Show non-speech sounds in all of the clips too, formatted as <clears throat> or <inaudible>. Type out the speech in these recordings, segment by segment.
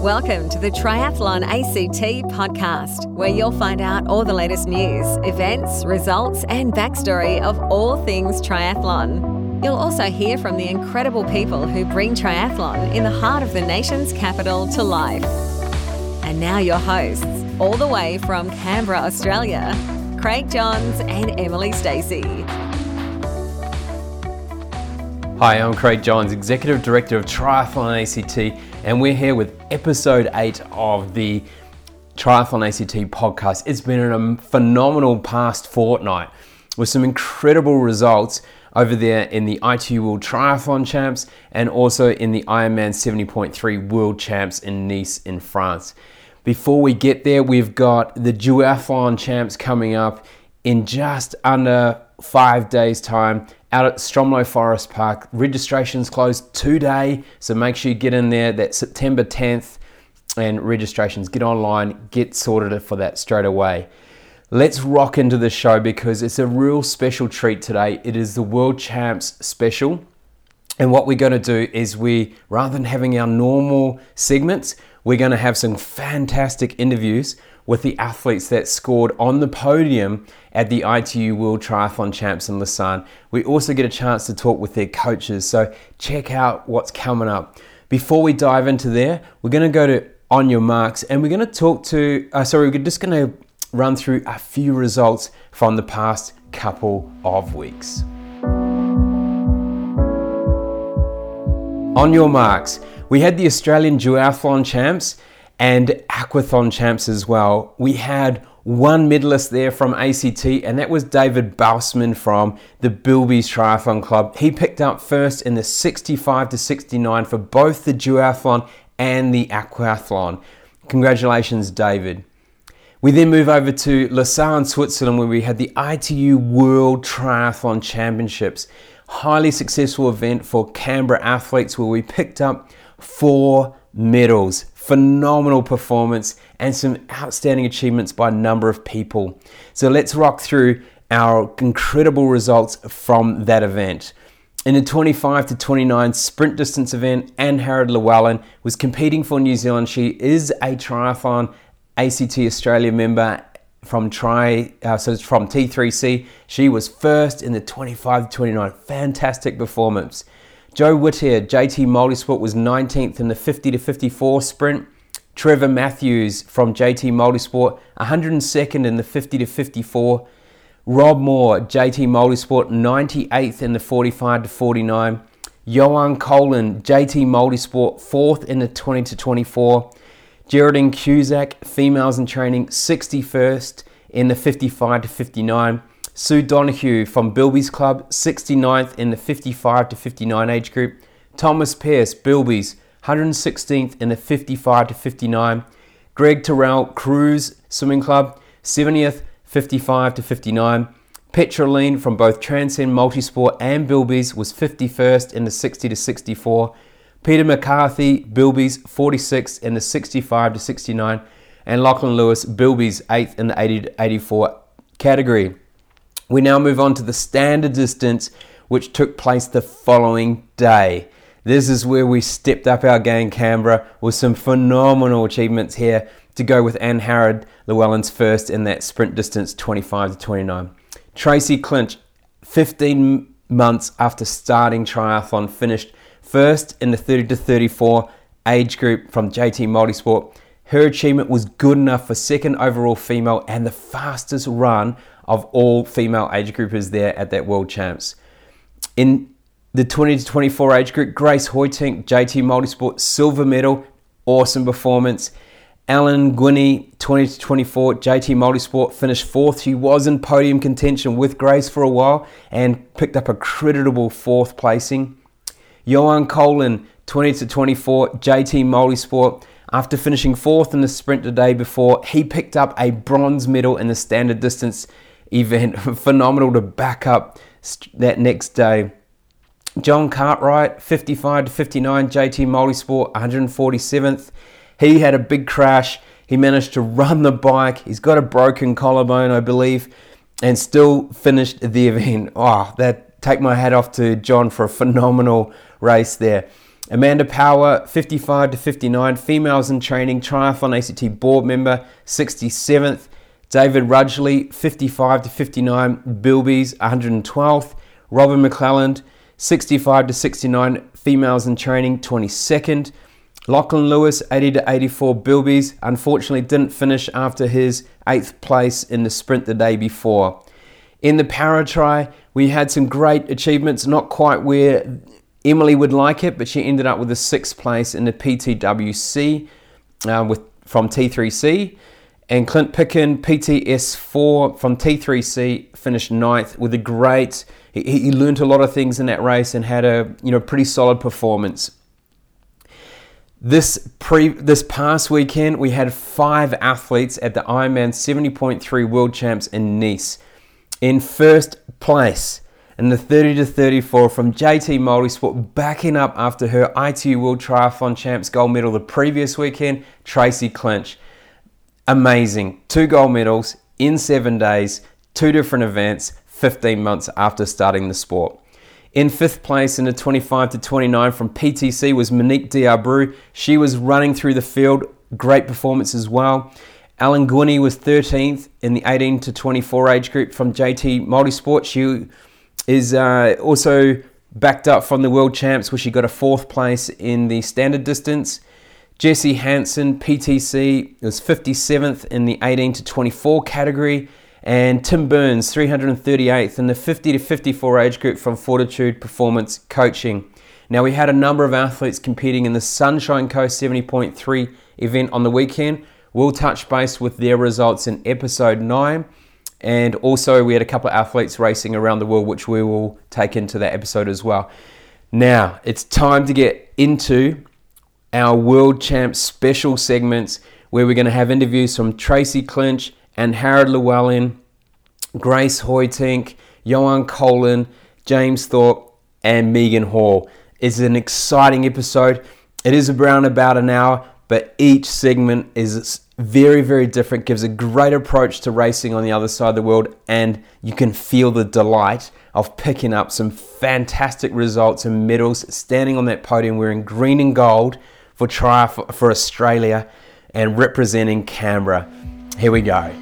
Welcome to the Triathlon ACT podcast, where you'll find out all the latest news, events, results, and backstory of all things triathlon. You'll also hear from the incredible people who bring triathlon in the heart of the nation's capital to life. And now, your hosts, all the way from Canberra, Australia, Craig Johns and Emily Stacey. Hi, I'm Craig Johns, Executive Director of Triathlon ACT, and we're here with episode 8 of the Triathlon ACT podcast. It's been a phenomenal past fortnight with some incredible results over there in the ITU World Triathlon Champs and also in the Ironman 70.3 World Champs in Nice in France. Before we get there, we've got the Duathlon Champs coming up in just under five days' time out at Stromlo Forest Park. Registration's closed today, so make sure you get in there. That September 10th, and registrations. Get online, get sorted for that straight away. Let's rock into the show because it's a real special treat today. It is the World Champs special. And what we're going to do is we, rather than having our normal segments, we're going to have some fantastic interviews with the athletes that scored on the podium at the ITU World Triathlon Champs in Lausanne. We also get a chance to talk with their coaches, so check out what's coming up. Before we dive into there, we're going to go to On Your Marks and we're going to talk to, uh, sorry, we're just going to run through a few results from the past couple of weeks. On Your Marks, we had the Australian Duathlon Champs and Aquathon Champs as well. We had one medalist there from ACT, and that was David Bousman from the Bilbies Triathlon Club. He picked up first in the 65 to 69 for both the duathlon and the aquathlon. Congratulations, David. We then move over to Lausanne, Switzerland, where we had the ITU World Triathlon Championships. Highly successful event for Canberra athletes where we picked up four medals. Phenomenal performance and some outstanding achievements by a number of people. So let's rock through our incredible results from that event. In the 25 to 29 sprint distance event, Anne Harrod Llewellyn was competing for New Zealand. She is a triathlon ACT Australia member from Tri, uh, so it's from T3C. She was first in the 25 to 29. Fantastic performance. Joe Whittier, JT Multisport, was 19th in the 50 to 54 sprint. Trevor Matthews from JT Multisport, 102nd in the 50 to 54. Rob Moore, JT Multisport, 98th in the 45 to 49. Johan Colin, JT Multisport, 4th in the 20 to 24. Geraldine Cusack, females in training, 61st in the 55 to 59. Sue Donahue from Bilby's Club, 69th in the 55 to 59 age group. Thomas Pierce, Bilby's, 116th in the 55 to 59. Greg Terrell, Cruz Swimming Club, 70th, 55 to 59. Petroline from both Transcend Multisport and Bilby's was 51st in the 60 to 64. Peter McCarthy, Bilby's, 46th in the 65 to 69. And Lachlan Lewis, Bilby's, 8th in the 80 to 84 category. We now move on to the standard distance, which took place the following day. This is where we stepped up our game, Canberra, with some phenomenal achievements here to go with Anne Harrod Llewellyn's first in that sprint distance 25 to 29. Tracy Clinch, 15 months after starting triathlon, finished first in the 30 to 34 age group from JT Multisport. Her achievement was good enough for second overall female and the fastest run of all female age groupers there at that World Champs. In the 20 to 24 age group, Grace Hoytink, JT Multisport, silver medal, awesome performance. Ellen Guiney, 20 to 24, JT Multisport, finished fourth. She was in podium contention with Grace for a while and picked up a creditable fourth placing. Johan Colin, 20 to 24, JT Multisport, after finishing fourth in the sprint the day before, he picked up a bronze medal in the standard distance event. <laughs> Phenomenal to back up that next day. John Cartwright, 55 to 59, JT Multisport, 147th. He had a big crash. He managed to run the bike. He's got a broken collarbone, I believe, and still finished the event. Oh, <laughs> that take my hat off to John for a phenomenal race there. Amanda Power, 55 to 59, females in training, triathlon ACT board member, 67th. David Rudgley, 55 to 59, Bilbies, 112th. Robin McClelland, 65 to 69, females in training, 22nd. Lachlan Lewis, 80 to 84, Bilbies, unfortunately didn't finish after his eighth place in the sprint the day before. In the para try, we had some great achievements, not quite where Emily would like it, but she ended up with a sixth place in the PTWC uh, with from T3C. And Clint Picken, PTS4 from T3C, finished ninth with a great. He, he learned a lot of things in that race and had a you know pretty solid performance. This pre this past weekend, we had five athletes at the Ironman 70.3 World Champs in Nice. In first place, and the 30 to 34 from JT Multisport backing up after her ITU World Triathlon Champs gold medal the previous weekend, Tracy Clinch. Amazing. Two gold medals in seven days, two different events, 15 months after starting the sport. In fifth place in the 25 to 29 from PTC was Monique Diabru. She was running through the field, great performance as well. Ellen Guiney was 13th in the 18 to 24 age group from JT Multisport. She is uh, also backed up from the world champs, where she got a fourth place in the standard distance. Jesse Hansen, PTC, was 57th in the 18 to 24 category. And Tim Burns, 338th in the 50 to 54 age group from Fortitude Performance Coaching. Now, we had a number of athletes competing in the Sunshine Coast 70.3 event on the weekend. We'll touch base with their results in episode 9. And also, we had a couple of athletes racing around the world, which we will take into that episode as well. Now, it's time to get into our World Champ special segments where we're going to have interviews from Tracy Clinch and Harrod Llewellyn, Grace Hoytink, Johan Colin, James Thorpe, and Megan Hall. It's an exciting episode. It is around about an hour, but each segment is very, very different, gives a great approach to racing on the other side of the world, and you can feel the delight of picking up some fantastic results and medals, standing on that podium wearing green and gold for triumph for Australia and representing Canberra. Here we go.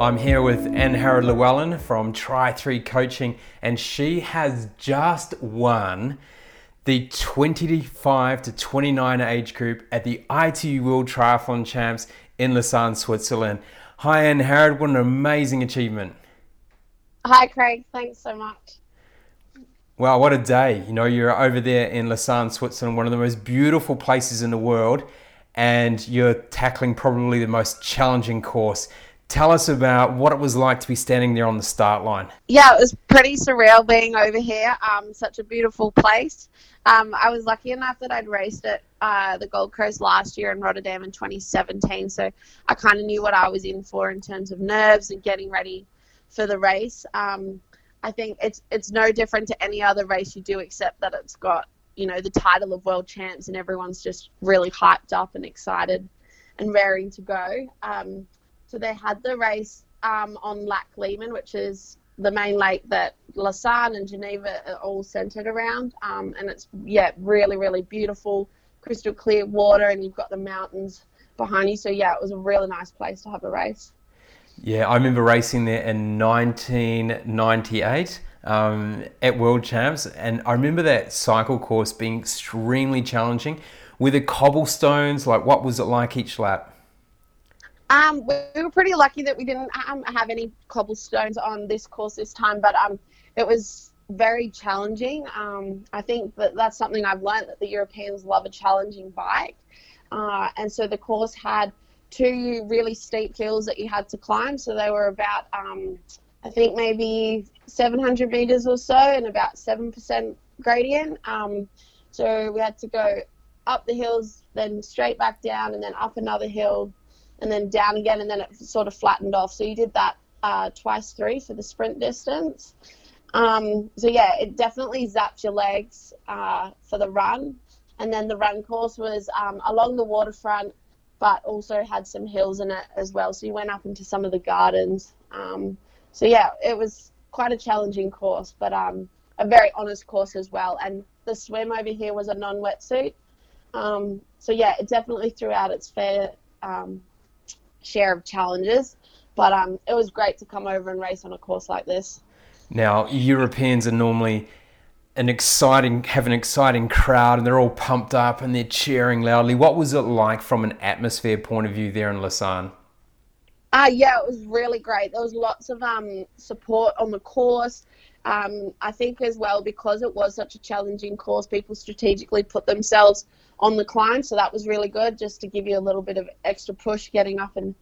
I'm here with Anne Harrod Llewellyn from Tri3 Coaching, and she has just won the 25 to 29 age group at the ITU World Triathlon Champs in Lausanne, Switzerland. Hi, Anne Harrod, What an amazing achievement. Hi, Craig. Thanks so much. Well, what a day. You know, you're over there in Lausanne, Switzerland, one of the most beautiful places in the world, and you're tackling probably the most challenging course. Tell us about what it was like to be standing there on the start line. Yeah, it was pretty surreal being over here. Um, such a beautiful place. Um, I was lucky enough that I'd raced at uh, the Gold Coast last year in Rotterdam in 2017, so I kind of knew what I was in for in terms of nerves and getting ready for the race. Um, I think it's it's no different to any other race you do, except that it's got you know the title of world champs, and everyone's just really hyped up and excited and raring to go. Um, so they had the race um, on Lac Leman, which is the main lake that Lausanne and Geneva are all centered around. Um, and it's, yeah, really, really beautiful, crystal clear water, and you've got the mountains behind you. So, yeah, it was a really nice place to have a race. Yeah, I remember racing there in 1998 um, at World Champs, and I remember that cycle course being extremely challenging. With the cobblestones, like what was it like each lap? Um, we were pretty lucky that we didn't um, have any cobblestones on this course this time, but um, it was very challenging. Um, I think that that's something I've learned that the Europeans love a challenging bike, uh, and so the course had two really steep hills that you had to climb. So they were about, um, I think maybe 700 meters or so, and about seven percent gradient. Um, so we had to go up the hills, then straight back down, and then up another hill and then down again, and then it sort of flattened off. So you did that uh, twice three for the sprint distance. Um, so yeah, it definitely zapped your legs uh, for the run. And then the run course was um, along the waterfront, but also had some hills in it as well. So you went up into some of the gardens. Um, so yeah, it was quite a challenging course, but um, a very honest course as well. And the swim over here was a non-wetsuit. Um, so yeah, it definitely threw out its fair um, share of challenges. But um, it was great to come over and race on a course like this. Now, Europeans are normally an exciting, have an exciting crowd, and they're all pumped up and they're cheering loudly. What was it like from an atmosphere point of view there in Lausanne? Uh, yeah, it was really great. There was lots of um, support on the course. Um, I think as well because it was such a challenging course, people strategically put themselves on the climb, so that was really good, just to give you a little bit of extra push getting up and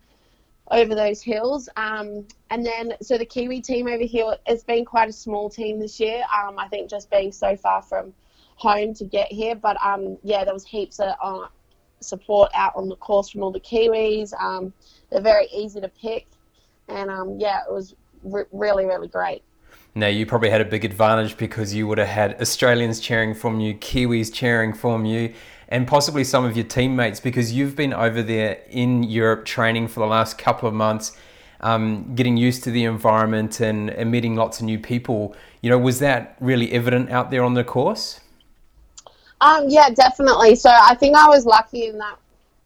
over those hills. Um, and then, so the Kiwi team over here, it's been quite a small team this year. Um, I think just being so far from home to get here, but um, yeah, there was heaps of uh, support out on the course from all the Kiwis. Um, they're very easy to pick, and um, yeah, it was re- really, really great. Now, you probably had a big advantage because you would have had Australians cheering from you, Kiwis cheering from you, and possibly some of your teammates because you've been over there in Europe training for the last couple of months, um, getting used to the environment and, and meeting lots of new people. You know, was that really evident out there on the course? Um, yeah, definitely. So I think I was lucky in that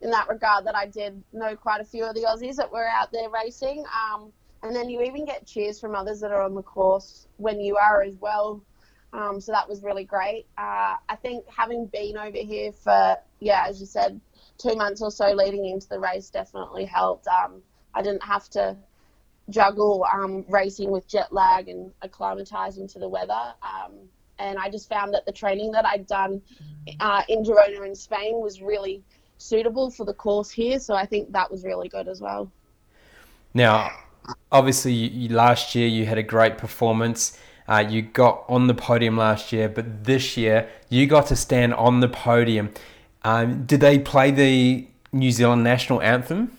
in that regard that I did know quite a few of the Aussies that were out there racing. Um, and then you even get cheers from others that are on the course when you are as well. Um, so that was really great. Uh, I think having been over here for, yeah, as you said, two months or so leading into the race definitely helped. Um, I didn't have to juggle um, racing with jet lag and acclimatizing to the weather. Um, and I just found that the training that I'd done uh, in Girona in Spain was really suitable for the course here. So I think that was really good as well. Now, obviously, you, last year you had a great performance. Uh, you got on the podium last year, but this year you got to stand on the podium. Um, did they play the New Zealand national anthem?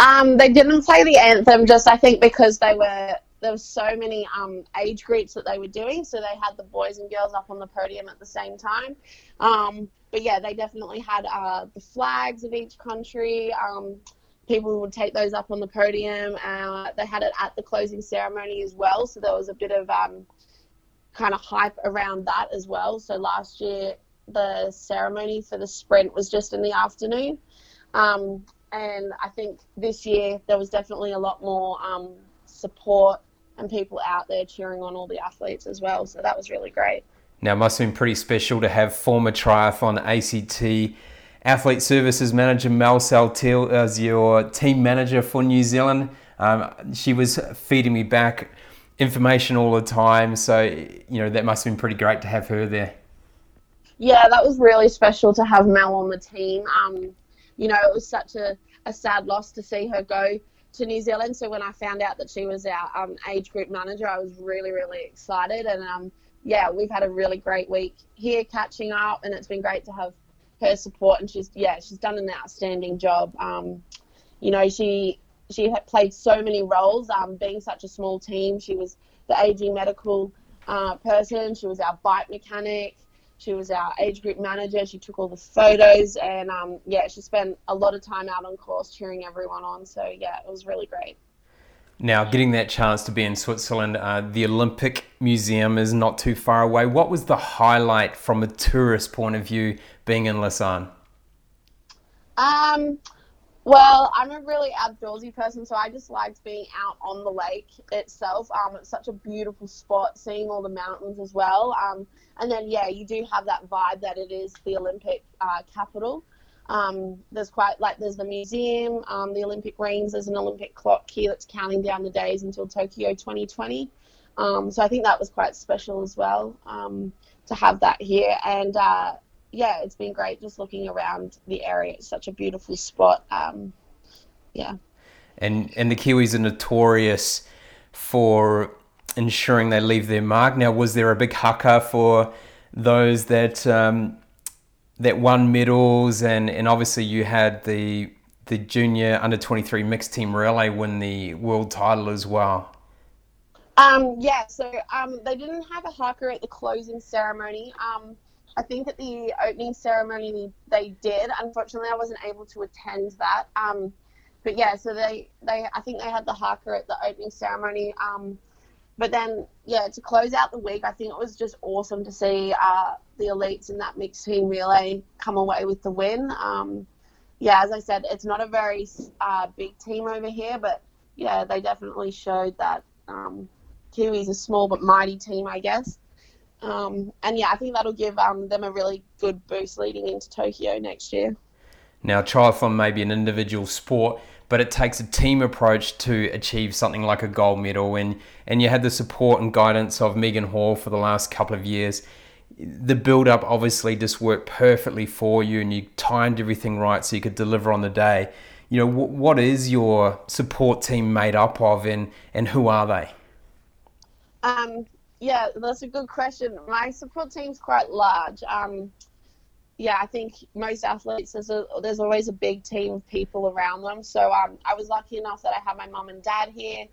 Um, they didn't play the anthem, just I think because they were there so many um, age groups that they were doing, so they had the boys and girls up on the podium at the same time. Um, but yeah, they definitely had uh, the flags of each country. Um, people would take those up on the podium. Uh, they had it at the closing ceremony as well, so there was a bit of um, kind of hype around that as well. So last year, the ceremony for the sprint was just in the afternoon. Um, and I think this year there was definitely a lot more um, support and people out there cheering on all the athletes as well. So that was really great. Now, must have been pretty special to have former triathlon ACT Athlete Services Manager Mel Saltiel as your team manager for New Zealand. Um, she was feeding me back information all the time, so you know that must have been pretty great to have her there. Yeah, that was really special to have Mel on the team. Um, you know, it was such a, a sad loss to see her go to New Zealand. So when I found out that she was our um, age group manager, I was really, really excited. And um, yeah, we've had a really great week here catching up, and it's been great to have her support. And she's yeah, she's done an outstanding job. Um, you know, she she had played so many roles. Um, being such a small team, she was the aging medical uh, person. She was our bike mechanic. She was our age group manager. She took all the photos, and um, yeah, she spent a lot of time out on course cheering everyone on. So yeah, it was really great. Now, getting that chance to be in Switzerland, uh, the Olympic Museum is not too far away. What was the highlight from a tourist point of view being in Lausanne? Um, well, I'm a really outdoorsy person, so I just liked being out on the lake itself. Um, it's such a beautiful spot, seeing all the mountains as well. Um, and then, yeah, you do have that vibe that it is the Olympic uh, capital. Um, there's quite like there's the museum, um, the Olympic rings. There's an Olympic clock here that's counting down the days until Tokyo 2020. Um, so I think that was quite special as well um, to have that here. And uh, yeah, it's been great just looking around the area. It's such a beautiful spot. Um, yeah. And and the Kiwis are notorious for ensuring they leave their mark. Now, was there a big haka for those that um, that won medals, and and obviously you had the the junior under 23 mixed team relay win the world title as well. Um, yeah, so um, they didn't have a haka at the closing ceremony. Um, I think at the opening ceremony they did. Unfortunately, I wasn't able to attend that. Um, but yeah, so they, they I think they had the haka at the opening ceremony. But then, yeah, to close out the week, I think it was just awesome to see uh, the elites in that mixed team relay come away with the win. Um, yeah, as I said, it's not a very uh, big team over here, but yeah, they definitely showed that um, Kiwi's a small but mighty team, I guess. Um, and yeah, I think that'll give um, them a really good boost leading into Tokyo next year. Now, triathlon may be an individual sport, but it takes a team approach to achieve something like a gold medal. And, and you had the support and guidance of Megan Hall for the last couple of years. The build up obviously just worked perfectly for you, and you timed everything right so you could deliver on the day. You know, what is your support team made up of, and, and who are they? Um, yeah, that's a good question. My support team's quite large. Um, yeah, I think most athletes there's a, there's always a big team of people around them. So um, I was lucky enough that I had my mum and dad here.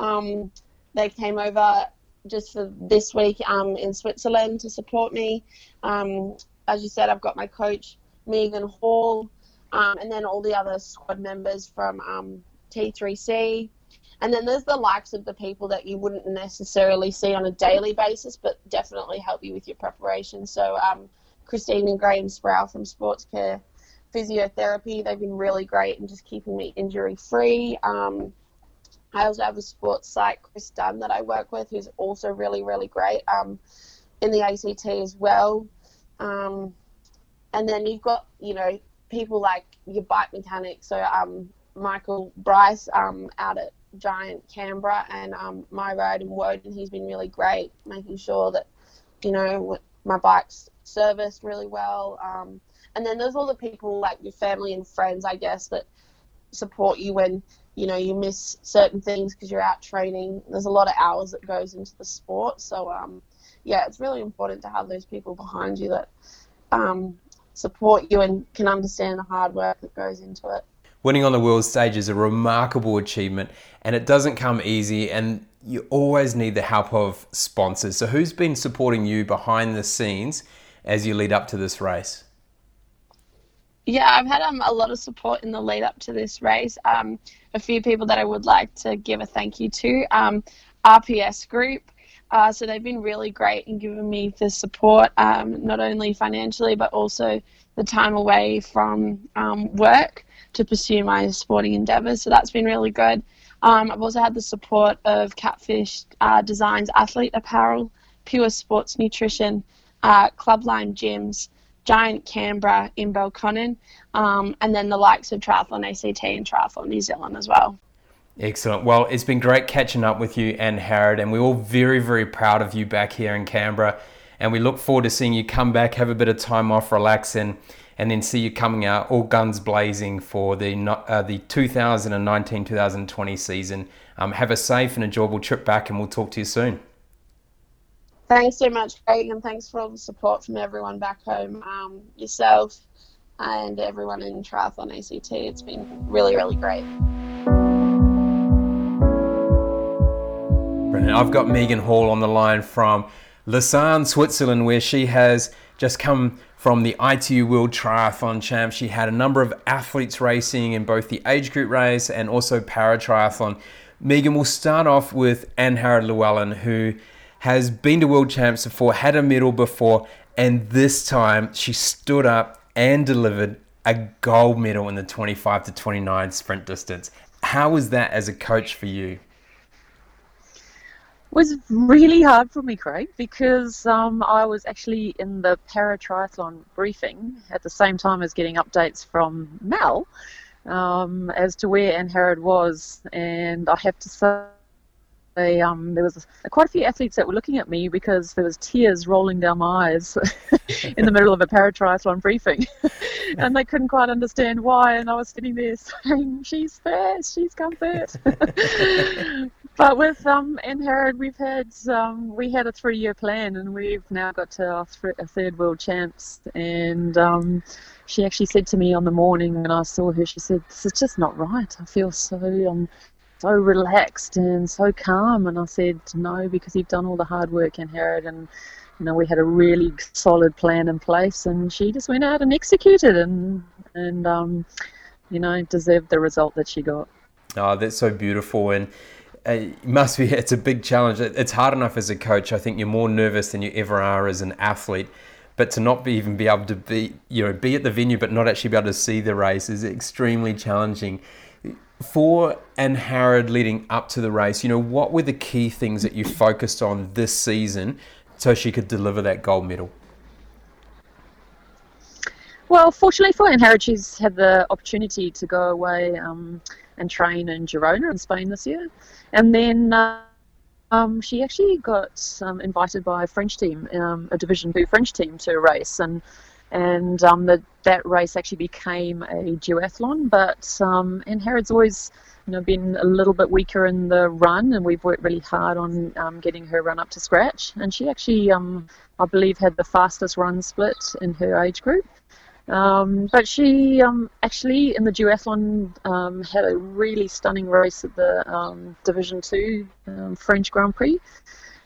Um, they came over just for this week um, in Switzerland to support me. Um, as you said, I've got my coach Megan Hall, um, and then all the other squad members from um, T3C. And then there's the likes of the people that you wouldn't necessarily see on a daily basis, but definitely help you with your preparation. So Christine and Graham Sproul from Sports Care Physiotherapy. They've been really great in just keeping me injury free. Um, I also have a sports psych, Chris Dunn, that I work with, who's also really, really great um, in the ACT as well. Um, and then you've got, you know, people like your bike mechanic. So um, Michael Bryce um, out at Giant Canberra and um, my ride in Woden, he's been really great, making sure that, you know, my bike's serviced really well. Um, and then there's all the people like your family and friends, I guess, that support you when you know you miss certain things because you're out training. There's a lot of hours that goes into the sport, so um, yeah, it's really important to have those people behind you that um, support you and can understand the hard work that goes into it. Winning on the world stage is a remarkable achievement, and it doesn't come easy. And you always need the help of sponsors. So, who's been supporting you behind the scenes as you lead up to this race? Yeah, I've had um, a lot of support in the lead up to this race. Um, a few people that I would like to give a thank you to um, RPS Group. Uh, so they've been really great in giving me the support, um, not only financially but also the time away from um, work to pursue my sporting endeavours. So that's been really good. Um, I've also had the support of Catfish uh, Designs Athlete Apparel, Pure Sports Nutrition, uh, Club Lime Gyms, Giant Canberra in Belconnen, um, and then the likes of Triathlon ACT and Triathlon New Zealand as well. Excellent. Well, it's been great catching up with you Anne Harrod, and we're all very, very proud of you back here in Canberra. And we look forward to seeing you come back, have a bit of time off, relax, and, and then see you coming out all guns blazing for the uh, the 2019 2020 season. Um, have a safe and enjoyable trip back, and we'll talk to you soon. Thanks so much, Craig, and thanks for all the support from everyone back home, um, yourself, and everyone in Triathlon ACT. It's been really, really great. Brilliant. I've got Megan Hall on the line from Lausanne, Switzerland, where she has just come from the ITU World Triathlon Champs. She had a number of athletes racing in both the age group race and also para triathlon. Megan, we'll start off with Anne Harrod Llewellyn, who has been to world champs before, had a medal before, and this time she stood up and delivered a gold medal in the 25 to 29 sprint distance. How was that as a coach for you? It was really hard for me, Craig, because um, I was actually in the para triathlon briefing at the same time as getting updates from Mel um, as to where Anne Harrod was, and I have to say they, um, there was quite a few athletes that were looking at me because there was tears rolling down my eyes <laughs> in the middle of a paratriathlon briefing, <laughs> and they couldn't quite understand why. And I was sitting there <laughs> saying, "She's first, she's come first." but with um, Anne Harrod, we've had um, we had a three-year plan, and we've now got to our th- a third world champs. And um, she actually said to me on the morning when I saw her, she said, "This is just not right. I feel so um, so relaxed and so calm. And I said, no, because you've done all the hard work Anne Harrod and you know, we had a really solid plan in place and she just went out and executed and, and um, you know, deserved the result that she got. Oh, that's so beautiful. And uh, it must be. <laughs> It's a big challenge. It's hard enough as a coach. I think you're more nervous than you ever are as an athlete. But to not be even be able to be, you know, be at the venue but not actually be able to see the race is extremely challenging. For Anne Harrod leading up to the race, you know, what were the key things that you focused on this season so she could deliver that gold medal? Well, fortunately for Anne Harrod, she's had the opportunity to go away um, and train in Girona in Spain this year. And then uh, um, she actually got um, invited by a French team, um, a Division Two French team, to a race, and and um, the, that race actually became a duathlon. But um, Anne Harrod's always you know been a little bit weaker in the run, and we've worked really hard on um, getting her run up to scratch. And she actually, um, I believe, had the fastest run split in her age group. Um, but she um, actually, in the duathlon, had a really stunning race at the Division Two French Grand Prix,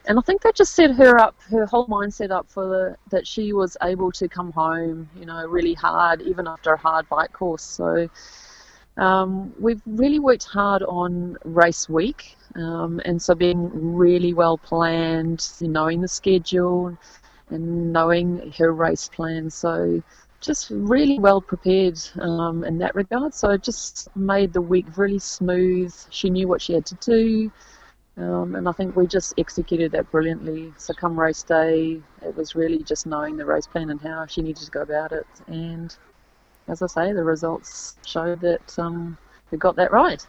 and I think that just set her up, her whole mindset up for the, that she was able to come home, you know, really hard, even after a hard bike course. So um, we've really worked hard on race week, and so being really well planned, knowing the schedule, and knowing her race plan. So just really well prepared um, in that regard. So it just made the week really smooth. She knew what she had to do. Um, and I think we just executed that brilliantly. So come race day, it was really just knowing the race plan and how she needed to go about it. And as I say, the results show that um, we got that right.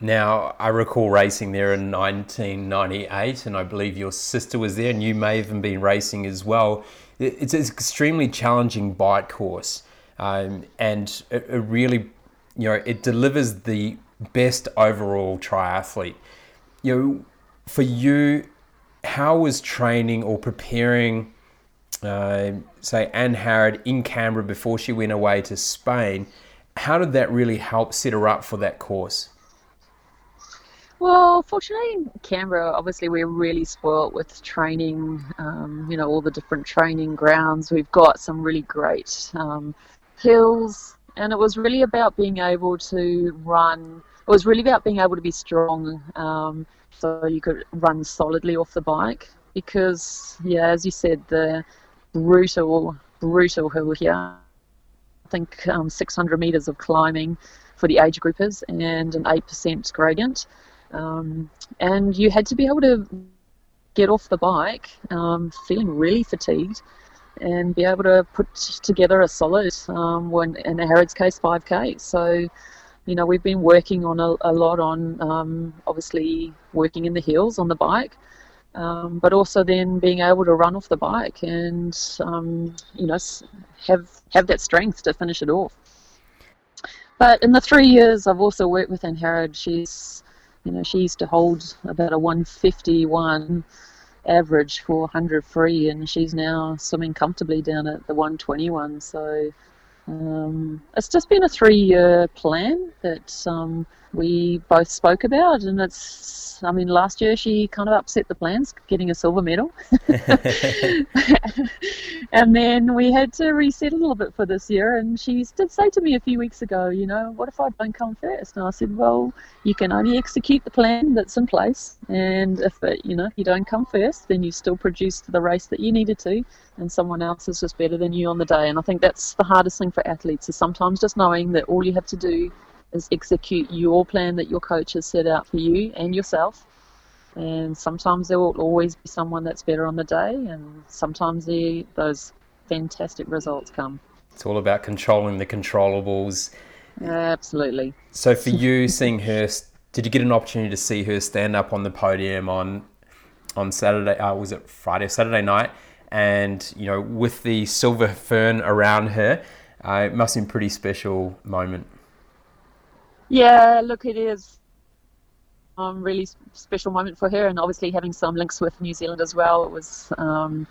Now, I recall racing there in 1998, and I believe your sister was there, and you may even been racing as well it's an extremely challenging bike course, um, and it, it, really, you know, it delivers the best overall triathlete. You know, for you, how was training or preparing, uh, say, Anne Harrod in Canberra before she went away to Spain? How did that really help set her up for that course? Well, fortunately in Canberra, obviously we're really spoilt with training. Um, you know, all the different training grounds. We've got some really great um, hills, and it was really about being able to run. It was really about being able to be strong, um, so you could run solidly off the bike. Because, yeah, as you said, the brutal, brutal hill here. I think um, 600 meters of climbing for the age groupers and an 8% gradient. Um, and you had to be able to get off the bike um, feeling really fatigued and be able to put together a solid, um, when, in Harrod's case, 5K. So, you know, we've been working on a, a lot on um, obviously working in the hills on the bike. Um, but also then being able to run off the bike and um, you know have have that strength to finish it off. But in the three years I've also worked with Anne Harrod, she's you know, she used to hold about a 151 average for 100 free, and she's now swimming comfortably down at the 121. So um, it's just been a three-year plan that um, we both spoke about, and it's. I mean, last year she kind of upset the plans, getting a silver medal, <laughs> and then we had to reset a little bit for this year. And she did say to me a few weeks ago, you know, what if I don't come first? And I said, well, you can only execute the plan that's in place, and if it, you know, you don't come first, then you still produced the race that you needed to, and someone else is just better than you on the day. And I think that's the hardest thing for athletes is sometimes just knowing that all you have to do is execute your plan that your coach has set out for you and yourself. And sometimes there will always be someone that's better on the day, and sometimes the, those fantastic results come. It's all about controlling the controllables. Absolutely. So, for you, seeing her, did you get an opportunity to see her stand up on the podium on on Saturday? Uh, was it Friday, Saturday night? And you know, with the silver fern around her, uh, it must have been a pretty special moment. Yeah, look, it is um, really special moment for her, and obviously having some links with New Zealand as well. It was, um,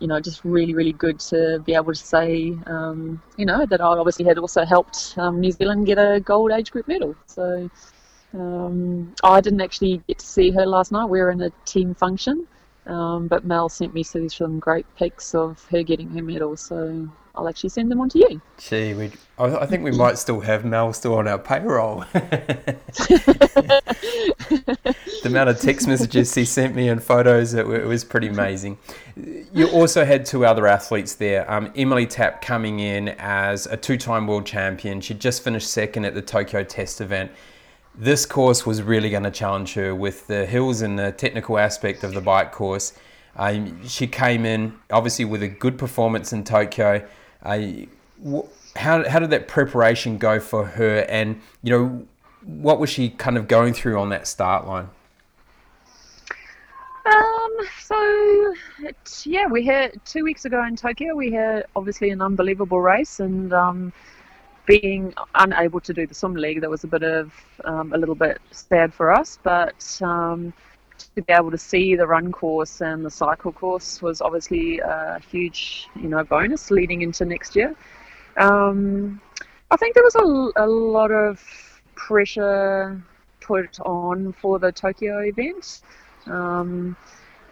you know, just really, really good to be able to say, um, you know, that I obviously had also helped um, New Zealand get a gold age group medal. So um, I didn't actually get to see her last night. We were in a team function. Um, but Mel sent me some great pics of her getting her medal, so I'll actually send them on to you. Gee, we, I think we <laughs> might still have Mel still on our payroll. <laughs> the amount of text messages he sent me and photos, it, it, was pretty amazing. You also had two other athletes there. Um, Emily Tapp coming in as a two time world champion. She just finished second at the Tokyo Test event this course was really going to challenge her with the hills and the technical aspect of the bike course. Um, she came in obviously with a good performance in Tokyo. Uh, how, how did that preparation go for her? And, you know, what was she kind of going through on that start line? Um, so yeah, we had two weeks ago in Tokyo. We had obviously an unbelievable race, and um, being unable to do the swim league, that was a bit of um, a little bit sad for us. But um, to be able to see the run course and the cycle course was obviously a huge, you know, bonus leading into next year. Um, I think there was a, a lot of pressure put on for the Tokyo event. Um,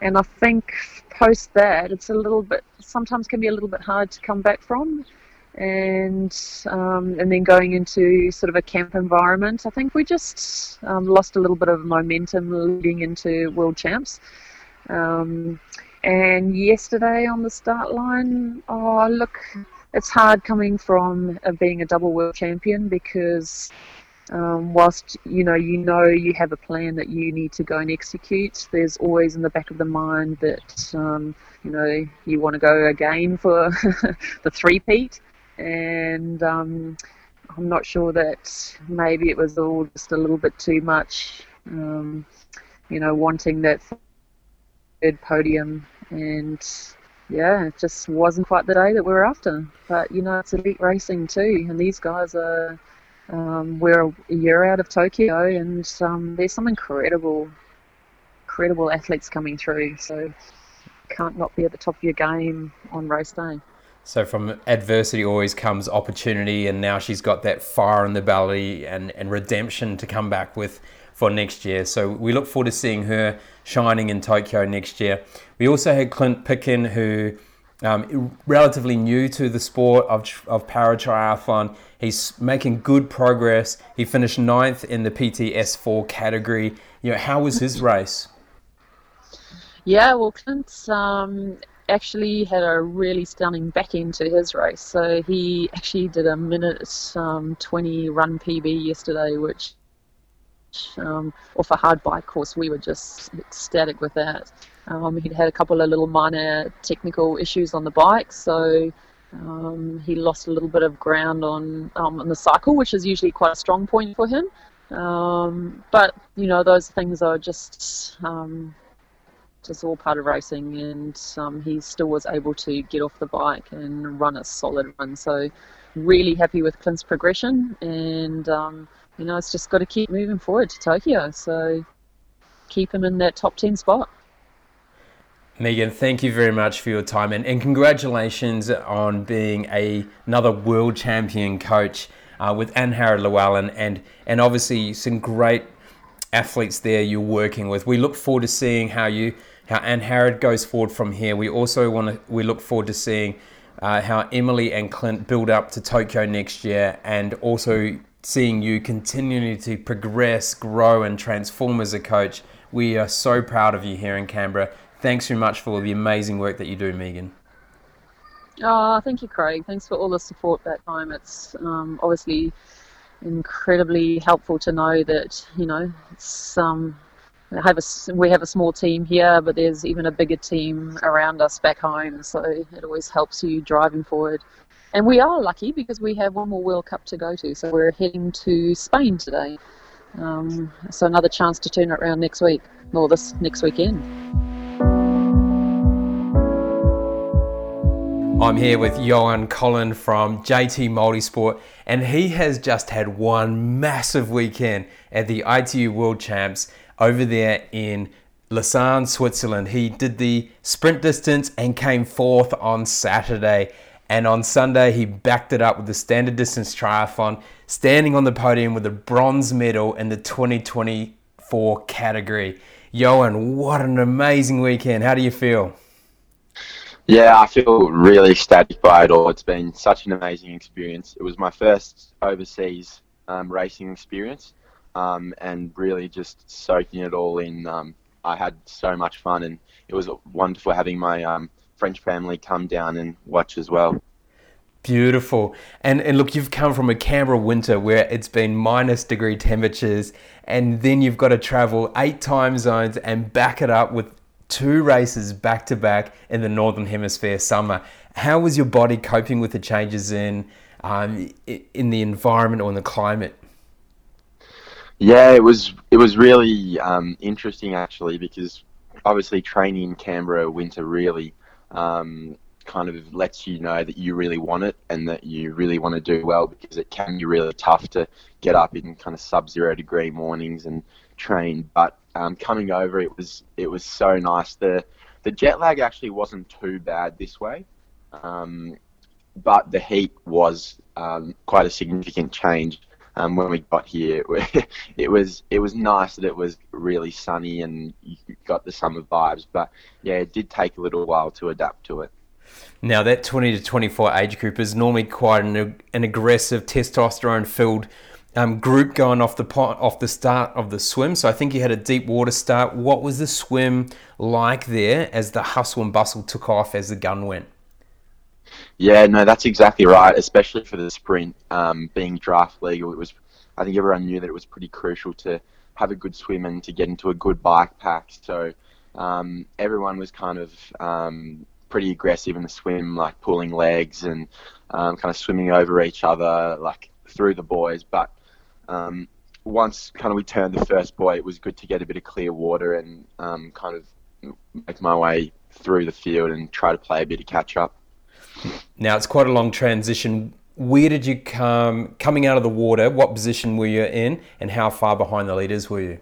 and I think post that, it's a little bit, sometimes can be a little bit hard to come back from and um, and then going into sort of a camp environment. I think we just um, lost a little bit of momentum leading into world champs. Um, and yesterday on the start line, oh look, it's hard coming from uh, being a double world champion because um, whilst you know you know you have a plan that you need to go and execute, there's always in the back of the mind that um, you know you want to go again for <laughs> the three-peat and um, I'm not sure that maybe it was all just a little bit too much, um, you know, wanting that third podium, and yeah, it just wasn't quite the day that we were after. But you know, it's elite racing too, and these guys are. Um, we're a year out of Tokyo, and um, there's some incredible, incredible athletes coming through. So can't not be at the top of your game on race day. So from adversity always comes opportunity, and now she's got that fire in the belly and, and redemption to come back with for next year. So we look forward to seeing her shining in Tokyo next year. We also had Clint Picken, who um, relatively new to the sport of, of para triathlon. He's making good progress. He finished ninth in the PTS4 category. You know, how was his race? Yeah, well, Clint's um, actually had a really stunning back end to his race. So he actually did a minute um, 20 run PB yesterday, which um, off a hard bike course, we were just ecstatic with that. Um, he'd had a couple of little minor technical issues on the bike, so um, he lost a little bit of ground on um, on the cycle, which is usually quite a strong point for him. Um, but you know, those things are just um, just all part of racing, and um, he still was able to get off the bike and run a solid run. So, really happy with Clint's progression, and um, you know, it's just got to keep moving forward to Tokyo. So, keep him in that top 10 spot. Megan, thank you very much for your time and, and congratulations on being a, another world champion coach uh, with Anne Harrod Llewellyn and, and obviously some great athletes there you're working with. We look forward to seeing how you how Anne Harrod goes forward from here. We also want to we look forward to seeing uh, how Emily and Clint build up to Tokyo next year, and also seeing you continuing to progress, grow, and transform as a coach. We are so proud of you here in Canberra. Thanks very much for the amazing work that you do, Megan. Oh, thank you, Craig. Thanks for all the support back home. It's um, obviously incredibly helpful to know that you know it's um, have a, we have a small team here, but there's even a bigger team around us back home. So it always helps you driving forward. And we are lucky because we have one more World Cup to go to. So we're heading to Spain today. Um, so another chance to turn it around next week, or this next weekend. I'm here with Johan Collin from JT Multisport, and he has just had one massive weekend at the ITU World Champs over there in Lausanne, Switzerland. He did the sprint distance and came fourth on Saturday. And on Sunday, he backed it up with the standard distance triathlon, standing on the podium with a bronze medal in the 2024 category. Johan, what an amazing weekend. How do you feel? Yeah, I feel really ecstatic by it all. It's been such an amazing experience. It was my first overseas um, racing experience um, and really just soaking it all in. Um, I had so much fun and it was wonderful having my um, French family come down and watch as well. Beautiful. And and look, you've come from a Canberra winter where it's been minus degree temperatures, and then you've got to travel eight time zones and back it up with two races back to back in the northern hemisphere summer. How was your body coping with the changes in um, in the environment or in the climate? Yeah, it was it was really um, interesting actually because obviously training in Canberra winter really um, kind of lets you know that you really want it and that you really want to do well because it can be really tough to get up in kind of sub-zero degree mornings and train. But um, coming over, it was it was so nice. The the jet lag actually wasn't too bad this way, um, but the heat was um, quite a significant change. Um, when we got here, <laughs> it was it was nice that it was really sunny and you got the summer vibes. But yeah, it did take a little while to adapt to it. Now, that 20 to 24 age group is normally quite an, an aggressive, testosterone filled um, group going off the pot, off the start of the swim. So I think you had a deep water start. What was the swim like there as the hustle and bustle took off as the gun went? Yeah, no, that's exactly right. Especially for the sprint, um, being draft legal, it was. I think everyone knew that it was pretty crucial to have a good swim and to get into a good bike pack. So um, everyone was kind of um, pretty aggressive in the swim, like pulling legs and um, kind of swimming over each other, like through the boys. But um, once kind of we turned the first buoy, it was good to get a bit of clear water and um, kind of make my way through the field and try to play a bit of catch up. Now it's quite a long transition. Where did you come coming out of the water? What position were you in, and how far behind the leaders were you?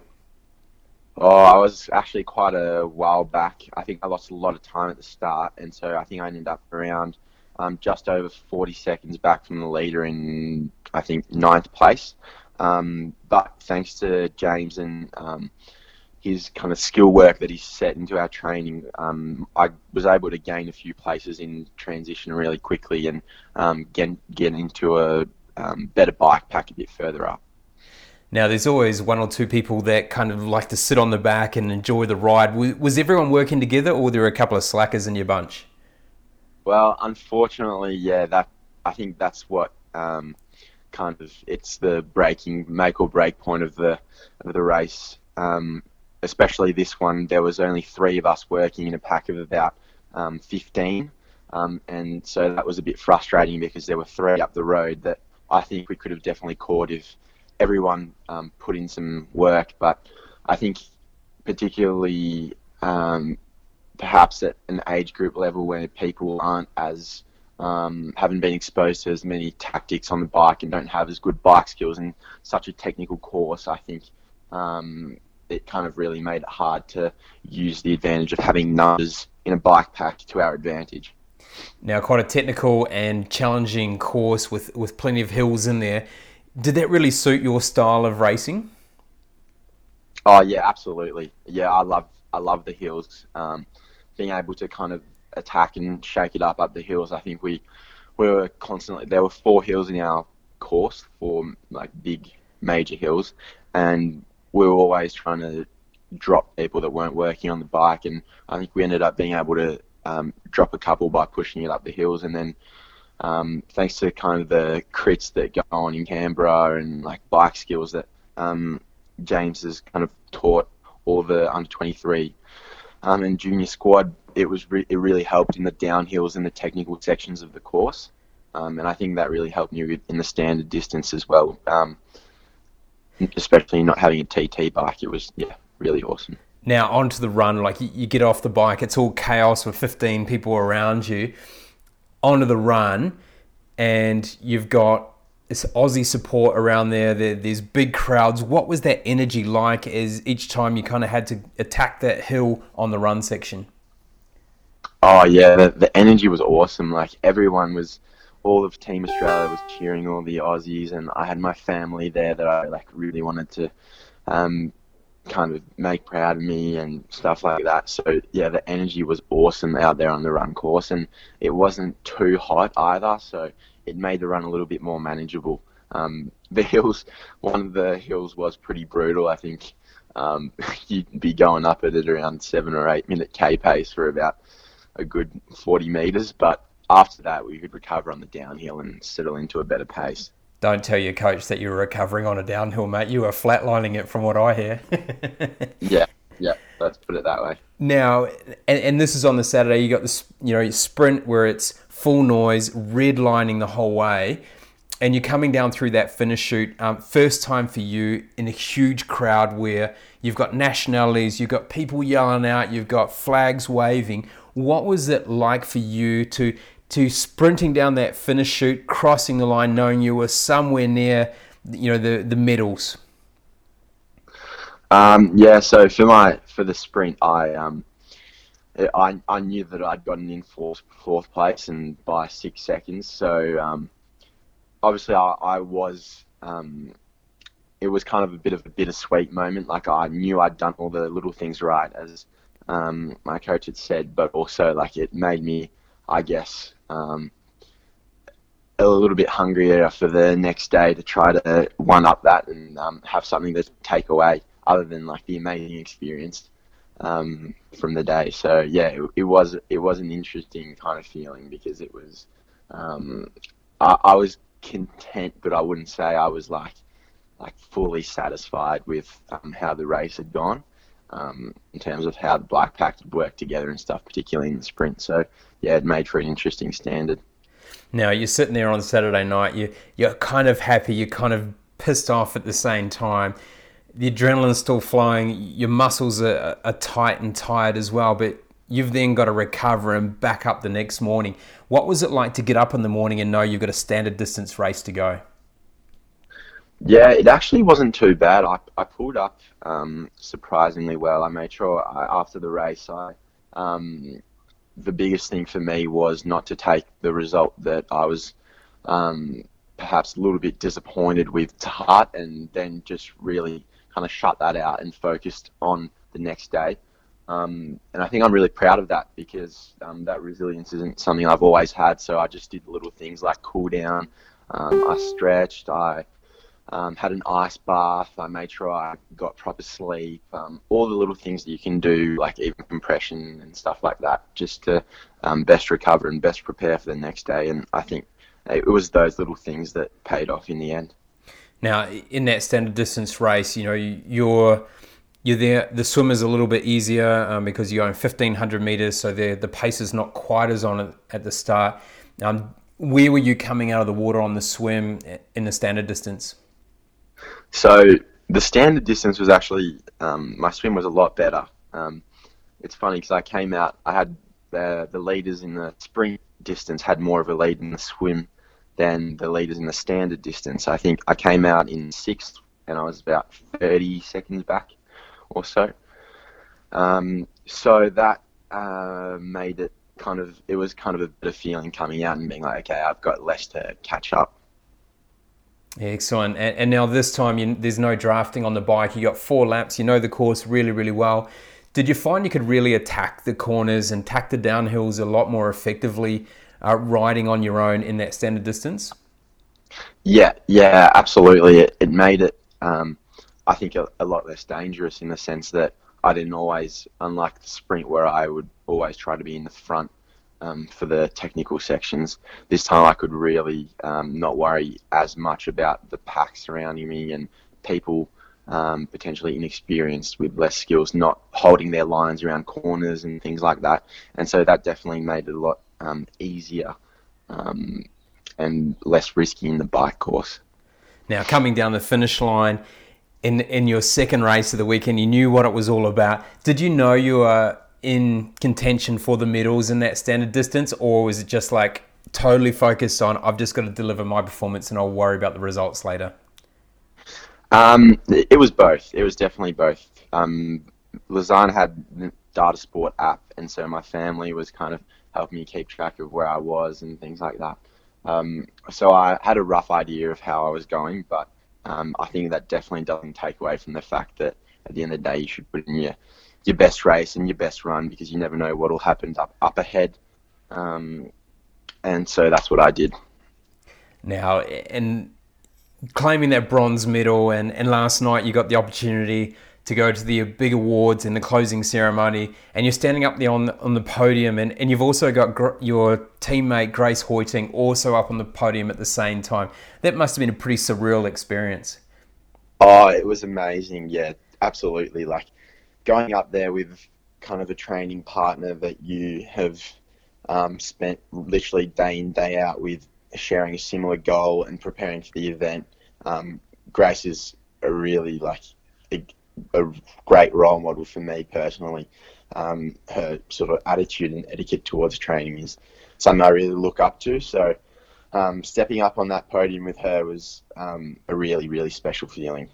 Oh, I was actually quite a while back. I think I lost a lot of time at the start, and so I think I ended up around um, just over 40 seconds back from the leader in, I think, ninth place. Um, but thanks to James and um, his kind of skill work that he's set into our training, um, I was able to gain a few places in transition really quickly and um, get, get into a um, better bike pack a bit further up. Now, there's always one or two people that kind of like to sit on the back and enjoy the ride. Was everyone working together, or were there a couple of slackers in your bunch? Well, unfortunately, yeah. That I think that's what um, kind of it's the breaking make or break point of the of the race. Um, especially this one, there was only three of us working in a pack of about um, 15, um, and so that was a bit frustrating because there were three up the road that I think we could have definitely caught if everyone um, put in some work, but I think particularly um, perhaps at an age group level where people aren't as um, haven't been exposed to as many tactics on the bike and don't have as good bike skills in such a technical course, I think um, it kind of really made it hard to use the advantage of having numbers in a bike pack to our advantage. Now, quite a technical and challenging course with, with plenty of hills in there. Did that really suit your style of racing? Oh yeah, absolutely. Yeah, I love I love the hills. Um, being able to kind of attack and shake it up up the hills. I think we we were constantly there were four hills in our course, four like big major hills, and we were always trying to drop people that weren't working on the bike. And I think we ended up being able to um, drop a couple by pushing it up the hills, and then um, thanks to kind of the crits that go on in Canberra and like bike skills that um, James has kind of taught all the under 23 um, and junior squad, it was re- it really helped in the downhills and the technical sections of the course, um, and I think that really helped me in the standard distance as well. Especially not having a TT bike, it was yeah really awesome. Now onto the run, like you get off the bike, it's all chaos with 15 people around you onto the run, and you've got this Aussie support around there. there. There's big crowds. What was that energy like as each time you kind of had to attack that hill on the run section? Oh yeah, the, the energy was awesome. Like everyone was, all of Team Australia was cheering all the Aussies, and I had my family there that I like really wanted to um, kind of make proud of me and stuff like that. So yeah, the energy was awesome out there on the run course, and it wasn't too hot either, so it made the run a little bit more manageable. Um, <laughs> the hills, one of the hills was pretty brutal. I think um, <laughs> you'd be going up at it around seven or eight minute k pace for about a good 40 meters, but after that we could recover on the downhill and settle into a better pace. Don't tell your coach that you were recovering on a downhill, mate. You were flatlining it from what I hear. <laughs> yeah, yeah, let's put it that way. Now, and, and this is on the Saturday, you got this, you know, sprint where it's full noise, red lining the whole way, and you're coming down through that finish chute. Um, first time for you in a huge crowd where you've got nationalities, you've got people yelling out, you've got flags waving. What was it like for you to to sprinting down that finish chute, crossing the line, knowing you were somewhere near, you know, the the medals? Um, yeah, so for my for the sprint, I um, I I knew that I'd gotten in fourth fourth place and by six seconds. So um, obviously, I, I was um, it was kind of a bit of a bittersweet moment. Like I knew I'd done all the little things right, as um, my coach had said, but also like it made me, I guess, um, a little bit hungrier for the next day to try to one up that and um, have something to take away other than like the amazing experience um, from the day. So yeah, it, it, was it was an interesting kind of feeling because it was um, I, I, was content, but I wouldn't say I was like like fully satisfied with um, how the race had gone. Um, in terms of how the Black Pack had worked together and stuff, particularly in the sprint. So yeah, it made for an interesting standard. Now you're sitting there on Saturday night. You you're kind of happy. You're kind of pissed off at the same time. The adrenaline's still flowing. Your muscles are, are tight and tired as well. But you've then got to recover and back up the next morning. What was it like to get up in the morning and know you've got a standard distance race to go? Yeah, it actually wasn't too bad. I, I pulled up um, surprisingly well. I made sure I, after the race, I um, the biggest thing for me was not to take the result that I was um, perhaps a little bit disappointed with to heart, and then just really kind of shut that out and focused on the next day. Um, and I think I'm really proud of that because um, that resilience isn't something I've always had. So I just did little things like cool down. Um, I stretched. I um, had an ice bath. I made sure I got proper sleep. Um, all the little things that you can do, like even compression and stuff like that, just to um, best recover and best prepare for the next day. And I think it was those little things that paid off in the end. Now, in that standard distance race, you know, you're you're there. The swim is a little bit easier um, because you're going 1500 meters, so the the pace is not quite as on at the start. Um, where were you coming out of the water on the swim in the standard distance? So the standard distance was actually um, my swim was a lot better. Um, it's funny because I came out, I had the the leaders in the sprint distance had more of a lead in the swim than the leaders in the standard distance. I think I came out in sixth and I was about 30 seconds back or so. Um, so that uh, made it kind of, it was kind of a bit of feeling coming out and being like, okay, I've got less to catch up. Excellent. And, and now this time you, there's no drafting on the bike. You got four laps. You know the course really, really well. Did you find you could really attack the corners and attack the downhills a lot more effectively uh, riding on your own in that standard distance? Yeah, yeah, absolutely. It, it made it, um, I think, a, a, lot less dangerous in the sense that I didn't always, unlike the sprint where I would always try to be in the front um, for the technical sections. This time I could really um, not worry as much about the pack surrounding me and people um, potentially inexperienced with less skills not holding their lines around corners and things like that. And so that definitely made it a lot um, easier um, and less risky in the bike course. Now, coming down the finish line, in in your second race of the weekend, you knew what it was all about. Did you know you were in contention for the medals in that standard distance, or was it just like totally focused on I've just got to deliver my performance and I'll worry about the results later? Um, it was both. It was definitely both. Um, Lausanne had the Datasport app, and so my family was kind of helping me keep track of where I was and things like that. Um, so I had a rough idea of how I was going, but um, I think that definitely doesn't take away from the fact that at the end of the day, you should put in your your best race and your best run because you never know what will happen up up ahead. Um, and so that's what I did. Now, and claiming that bronze medal, and, and last night you got the opportunity to go to the big awards in the closing ceremony, and you're standing up there on the, on the podium, and, and you've also got gr- your teammate Grace Hoitink also up on the podium at the same time. That must have been a pretty surreal experience. Oh, it was amazing. Yeah, absolutely. Like going up there with kind of a training partner that you have um, spent literally day in day out with, sharing a similar goal and preparing for the event. Um, Grace is a really like a, a, great role model for me personally. Um, her sort of attitude and etiquette towards training is something I really look up to. So um, stepping up on that podium with her was um, a really really special feeling.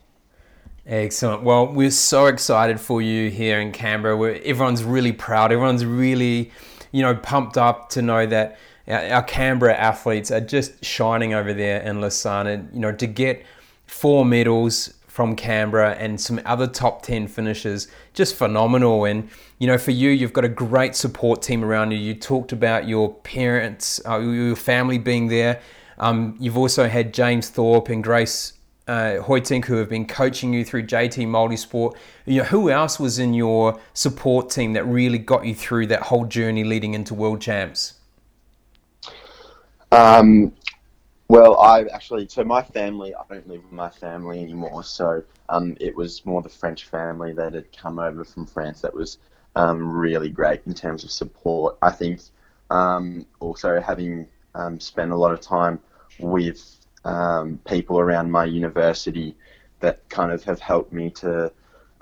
Excellent. Well, we're so excited for you here in Canberra. We're, everyone's really proud. Everyone's really, you know, pumped up to know that our, Canberra athletes are just shining over there in Lausanne. And, you know, to get four medals from Canberra and some other top 10 finishes, just phenomenal. And, you know, for you, you've got a great support team around you. You talked about your parents, uh, your family being there. Um, you've also had James Thorpe and Grace uh, Hoitink, who have been coaching you through JT Multisport. You know, who else was in your support team that really got you through that whole journey leading into World Champs? Um, well, I actually, so my family, I don't live with my family anymore, so um, it was more the French family that had come over from France that was um, really great in terms of support. I think um, also having um, spent a lot of time with um, people around my university that kind of have helped me to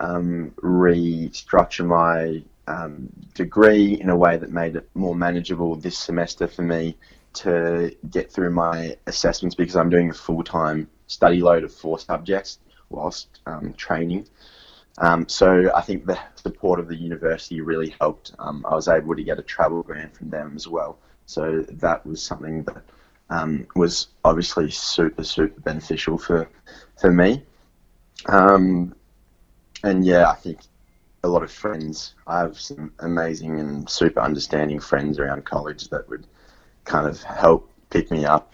um, restructure my um, degree in a way that made it more manageable this semester for me to get through my assessments because I'm doing a full time study load of four subjects whilst um, training. Um, so I think the support of the university really helped. Um, I was able to get a travel grant from them as well. So that was something that um, was obviously super super beneficial for for me. Um, and yeah, I think a lot of friends. I have some amazing and super understanding friends around college that would kind of help pick me up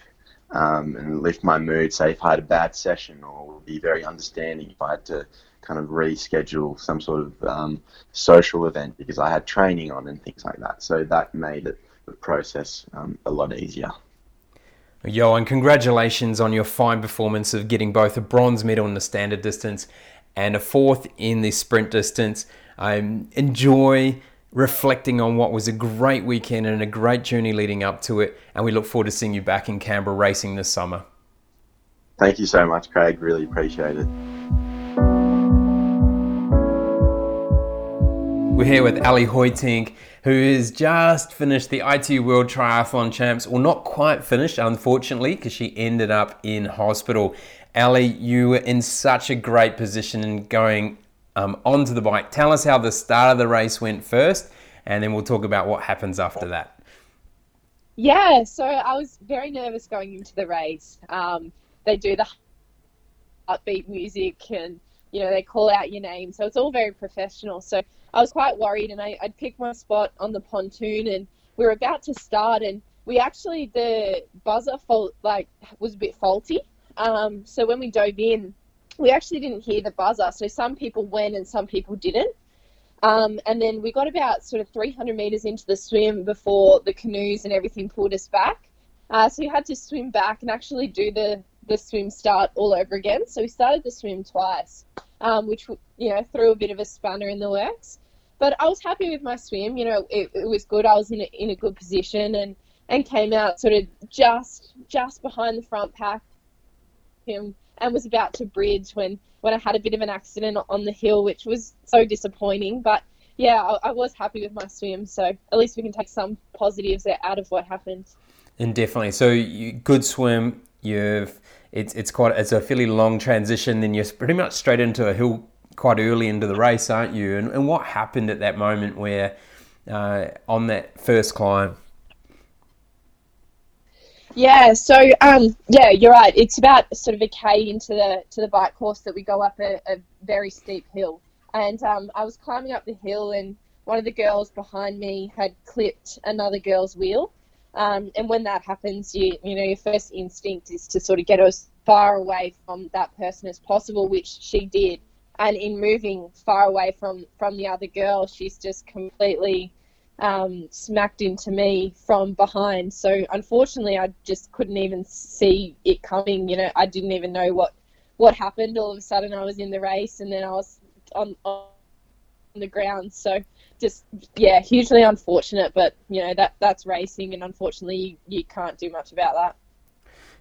um, and lift my mood. Say if I had a bad session, or be very understanding if I had to kind of reschedule some sort of um, social event because I had training on and things like that. So that made it the process um, a lot easier. Yo, and congratulations on your fine performance of getting both a bronze medal in the standard distance and a fourth in the sprint distance. I enjoy reflecting on what was a great weekend and a great journey leading up to it, and we look forward to seeing you back in Canberra racing this summer. Thank you so much, Craig. Really appreciate it. We're here with Ali Hoitink, who has just finished the ITU World Triathlon Champs. Well, not quite finished, unfortunately, because she ended up in hospital. Ali, you were in such a great position in going um, onto the bike. Tell us how the start of the race went first, and then we'll talk about what happens after that. Yeah, so I was very nervous going into the race. Um, they do the upbeat music and you know they call out your name, so it's all very professional. So I was quite worried, and I, I'd picked my spot on the pontoon, and we were about to start, and we actually the buzzer fault like was a bit faulty. Um, so when we dove in, we actually didn't hear the buzzer. So some people went and some people didn't. Um, and then we got about sort of 300 meters into the swim before the canoes and everything pulled us back. Uh, so we had to swim back and actually do the, the swim start all over again. So we started the swim twice, um, which you know threw a bit of a spanner in the works. But I was happy with my swim. You know, it, it was good. I was in a, in a good position and, and came out sort of just just behind the front pack him and was about to bridge when, when I had a bit of an accident on the hill, which was so disappointing. But yeah, I, I was happy with my swim. So at least we can take some positives out of what happened. And definitely, so you, good swim. You've it's it's quite it's a fairly long transition. Then you're pretty much straight into a hill quite early into the race, aren't you? And, and what happened at that moment where uh, on that first climb? Yeah, so um, yeah, you're right. It's about sort of a k into the to the bike course that we go up a, a very steep hill. and um, I was climbing up the hill, and one of the girls behind me had clipped another girl's wheel. Um, and when that happens, you you know your first instinct is to sort of get as far away from that person as possible, which she did. And in moving far away from from the other girl, she's just completely um, smacked into me from behind. So unfortunately, I just couldn't even see it coming. You know, I didn't even know what what happened. All of a sudden, I was in the race, and then I was on, on the ground. So just yeah, hugely unfortunate. But you know that that's racing, and unfortunately, you, you can't do much about that.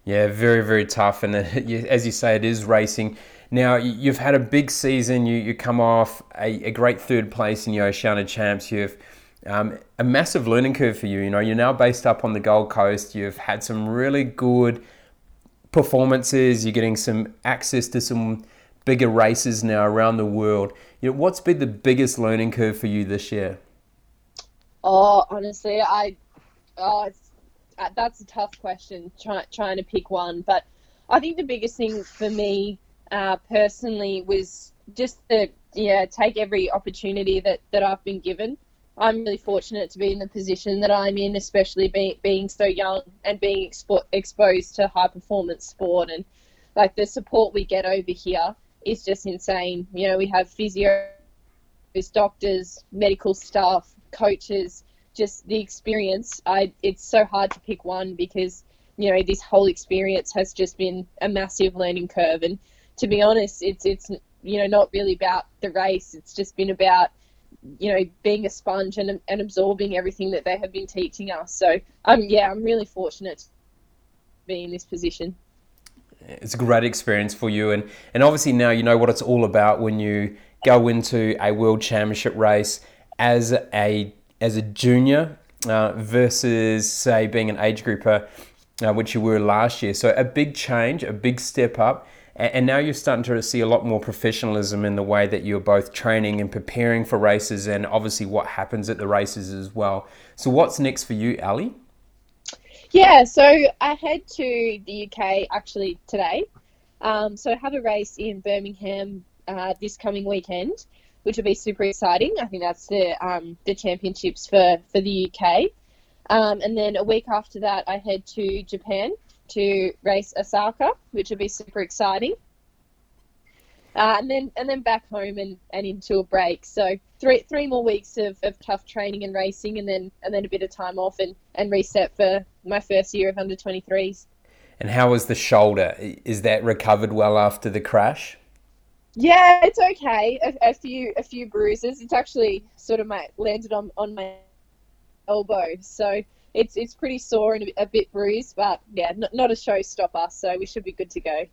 Yeah, very very tough, and <laughs> as you say, it is racing. Now you've had a big season. You you come off a, a great third place in the Oceania Champs. You've um, a massive learning curve for you. You know, you're now based up on the Gold Coast. You've had some really good performances. You're getting some access to some bigger races now around the world. You know, what's been the biggest learning curve for you this year? Oh, honestly, I, oh, uh, that's a tough question. Try, trying to pick one, but I think the biggest thing for me uh, personally was just to yeah take every opportunity that that I've been given. I'm really fortunate to be in the position that I'm in, especially being being so young and being expo- exposed to high performance sport and like the support we get over here is just insane. You know, we have physios, doctors, medical staff, coaches, just the experience. I it's so hard to pick one because you know this whole experience has just been a massive learning curve and to be honest it's it's you know not really about the race it's just been about you know, being a sponge and, and absorbing everything that they have been teaching us. So, um, yeah, I'm really fortunate to be in this position. It's a great experience for you, and and obviously now you know what it's all about when you go into a world championship race as a as a junior uh, versus say being an age grouper, uh, which you were last year. So a big change, a big step up and now you're starting to see a lot more professionalism in the way that you're both training and preparing for races, and obviously what happens at the races as well. So, what's next for you, Ali? Yeah, so I head to the UK actually today. Um, so I have a race in Birmingham uh, this coming weekend, which will be super exciting. I think that's the um, the championships for for the UK. Um, and then a week after that, I head to Japan to race Osaka, which will be super exciting. Uh, and then and then back home and, and into a break. So three three more weeks of, of tough training and racing, and then and then a bit of time off and, and reset for my first year of under 23s. And how was the shoulder? Is that recovered well after the crash? Yeah, it's okay. A, a few a few bruises. It's actually sort of my landed on on my elbow, so it's it's pretty sore and a, bit bruised, but yeah, not, not a showstopper. So we should be good to go.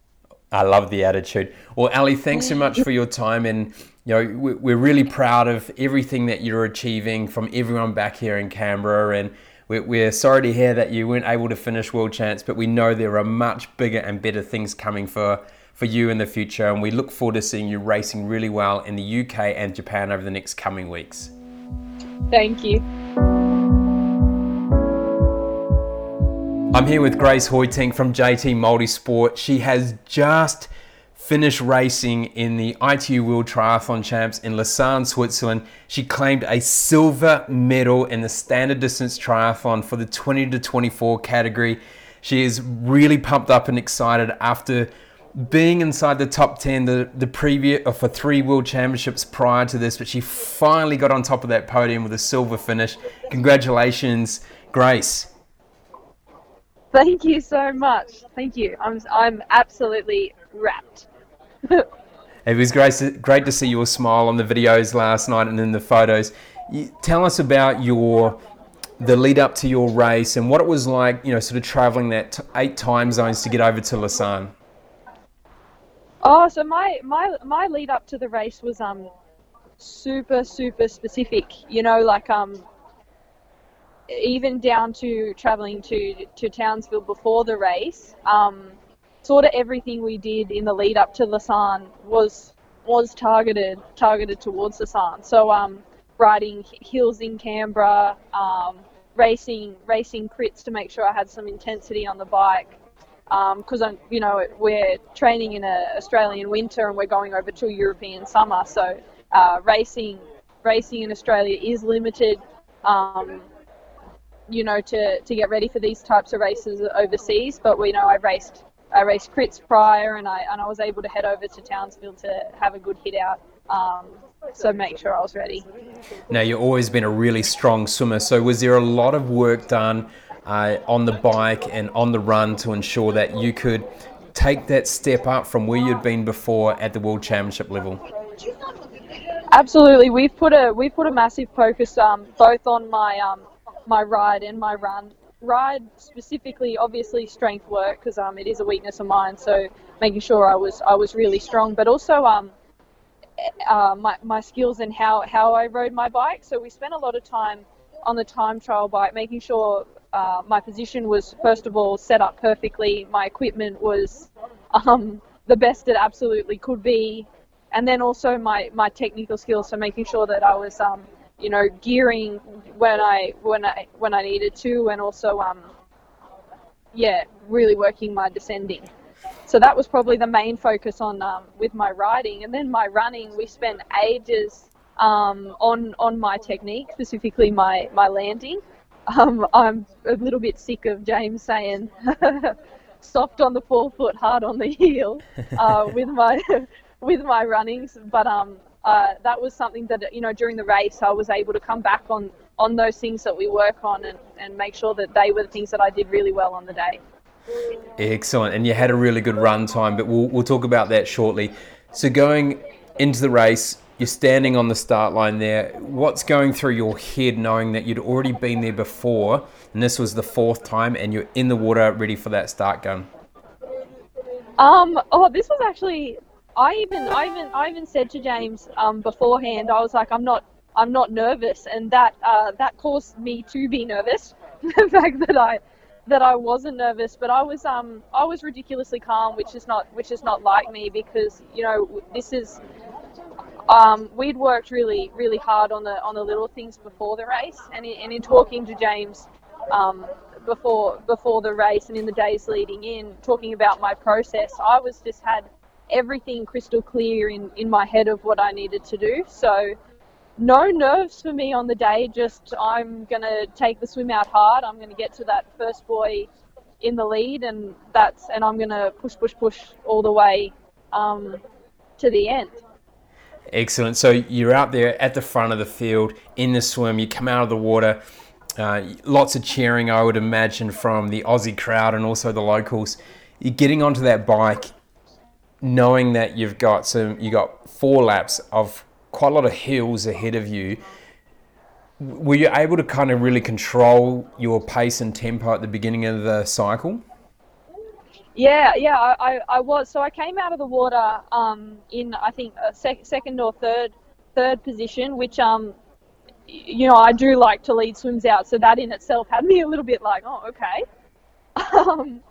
I love the attitude. Well, Ali, thanks so much for your time, and you know we're really proud of everything that you're achieving from everyone back here in Canberra, and we're sorry to hear that you weren't able to finish World Champs, but we know there are much bigger and better things coming for for you in the future, and we look forward to seeing you racing really well in the UK and Japan over the next coming weeks. Thank you. I'm here with Grace Hoitink from JT Multisport. She has just finished racing in the ITU World Triathlon Champs in Lausanne, Switzerland. She claimed a silver medal in the standard distance triathlon for the 20 to 24 category. She is really pumped up and excited after being inside the top 10 the, the previous uh, for three world championships prior to this, but she finally got on top of that podium with a silver finish. Congratulations, Grace. Thank you so much. Thank you. I'm I'm absolutely wrapped. it was great to, great to see your smile on the videos last night and in the photos. You, tell us about your the lead up to your race and what it was like. You know, sort of traveling that t- eight time zones to get over to Lausanne. Oh, so my my my lead up to the race was um super super specific. You know, like um even down to traveling to to Townsville before the race, um, sort of everything we did in the lead up to Lausanne was was targeted targeted towards Lausanne. So um, riding hills in Canberra, um, racing racing crits to make sure I had some intensity on the bike. Because um, I'm, you know, we're training in a Australian winter and we're going over to a European summer, so uh, racing racing in Australia is limited. Um, you know, to, to get ready for these types of races overseas, but we know I raced I raced crits prior, and I and I was able to head over to Townsville to have a good hit out. Um, so make sure I was ready. Now you've always been a really strong swimmer. So was there a lot of work done uh, on the bike and on the run to ensure that you could take that step up from where you'd been before at the World Championship level? Absolutely, we've put a we've put a massive focus um, both on my um, my ride and my run ride specifically, obviously strength work because um, it is a weakness of mine. So making sure I was I was really strong, but also um, uh, my my skills and how how I rode my bike. So we spent a lot of time on the time trial bike, making sure uh, my position was first of all set up perfectly. My equipment was um, the best it absolutely could be, and then also my my technical skills. So making sure that I was um, you know, gearing when I when I when I needed to, and also um, yeah, really working my descending. So that was probably the main focus on um, with my riding, and then my running. We spent ages um, on on my technique, specifically my my landing. Um, I'm a little bit sick of James saying <laughs> soft on the forefoot, hard on the heel <laughs> uh, with my <laughs> with my runnings, but um, uh, that was something that you know during the race I was able to come back on on those things that we work on and, and make sure that they were the things that I did really well on the day. Excellent, and you had a really good run time, but we'll we'll talk about that shortly. So going into the race, you're standing on the start line there. What's going through your head knowing that you'd already been there before, and this was the fourth time, and you're in the water ready for that start gun? Um, oh, this was actually I even, I even, I even said to James um, beforehand, I was like, I'm not, I'm not nervous, and that uh, that caused me to be nervous. <laughs> the fact that I, that I wasn't nervous, but I was, um, I was ridiculously calm, which is not, which is not like me because you know this is. Um, we'd worked really, really hard on the on the little things before the race, and in, and in talking to James um, before before the race and in the days leading in, talking about my process, I was just had everything crystal clear in, in my head of what I needed to do. So, no nerves for me on the day, just I'm going to take the swim out hard. I'm going to get to that first buoy in the lead, and that's and I'm going to push, push, push all the way um, to the end. Excellent. So you're out there at the front of the field in the swim. You come out of the water. Uh, lots of cheering, I would imagine, from the Aussie crowd and also the locals. You're getting onto that bike knowing that you've got some, you got four laps of quite a lot of hills ahead of you. Were you able to kind of really control your pace and tempo at the beginning of the cycle? Yeah, yeah, I, I was. So I came out of the water um, in I think a sec- second or third third position, which um, you know I do like to lead swims out. So that in itself had me a little bit like, oh, okay. <laughs> Um,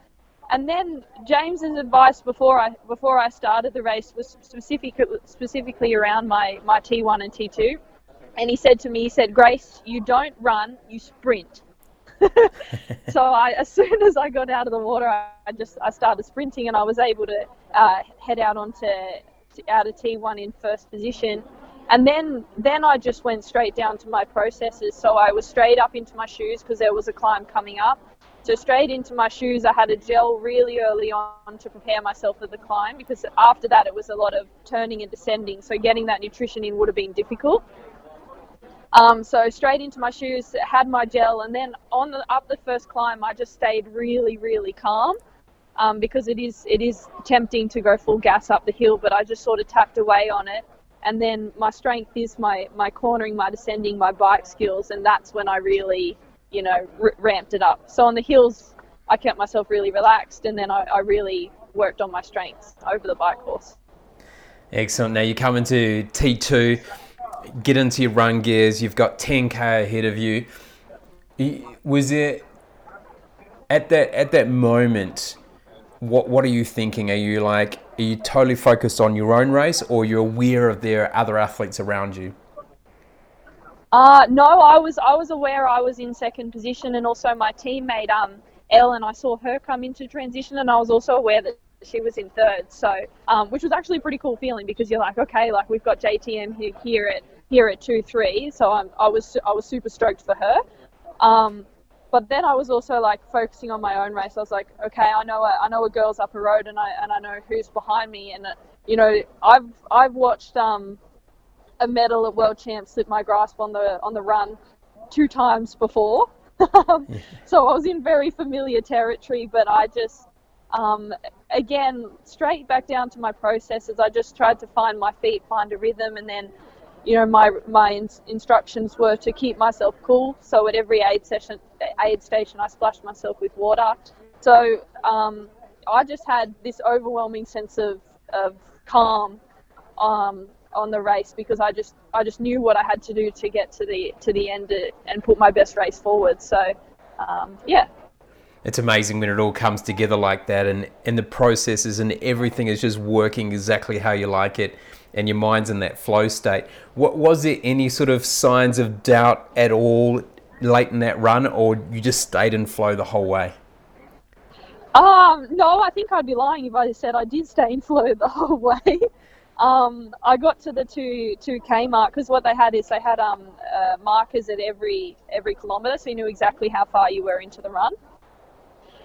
and then James's advice before I before I started the race was specific specifically around my my T1 and T2, and he said to me, he said, Grace, you don't run, you sprint. <laughs> so I, as soon as I got out of the water, I just I started sprinting, and I was able to uh, head out onto out of T1 in first position. And then, then I just went straight down to my processes. So I was straight up into my shoes because there was a climb coming up. So straight into my shoes, I had a gel really early on to prepare myself for the climb because after that it was a lot of turning and descending. So getting that nutrition in would have been difficult. Um, so straight into my shoes, had my gel, and then on the, up the first climb, I just stayed really, really calm um, because it is it is tempting to go full gas up the hill, but I just sort of tapped away on it. And then my strength is my my cornering, my descending, my bike skills, and that's when I really you know, r- ramped it up. So on the hills, I kept myself really relaxed, and then I, I really worked on my strengths over the bike course. Excellent. Now you come into T2, get into your run gears. You've got 10k ahead of you. Was it at that at that moment? What what are you thinking? Are you like are you totally focused on your own race, or you're aware of there are other athletes around you? Uh, no, I was I was aware I was in second position, and also my teammate um Elle, and I saw her come into transition, and I was also aware that she was in third. So, um, which was actually a pretty cool feeling because you're like, okay, like we've got JTM here, here at here at two three. So I'm, I was I was super stoked for her. Um, but then I was also like focusing on my own race. I was like, okay, I know a, I know a girl's up a road, and I and I know who's behind me, and uh, you know I've I've watched um, a medal at World Champs slip my grasp on the on the run two times before, <laughs> so I was in very familiar territory. But I just um, again straight back down to my processes. I just tried to find my feet, find a rhythm, and then you know, my my in- instructions were to keep myself cool. So at every aid session, aid station, I splashed myself with water. So um, I just had this overwhelming sense of, of calm um, on the race because I just I just knew what I had to do to get to the to the end and put my best race forward. So um, yeah. It's amazing when it all comes together like that, and, and the processes and everything is just working exactly how you like it and your mind's in that flow state. What was there any sort of signs of doubt at all late in that run, or you just stayed in flow the whole way? Um, no, I think I'd be lying if I said I did stay in flow the whole <laughs> way. Um, I got to the two two k mark because what they had is they had um, uh, markers at every every kilometre, so you knew exactly how far you were into the run.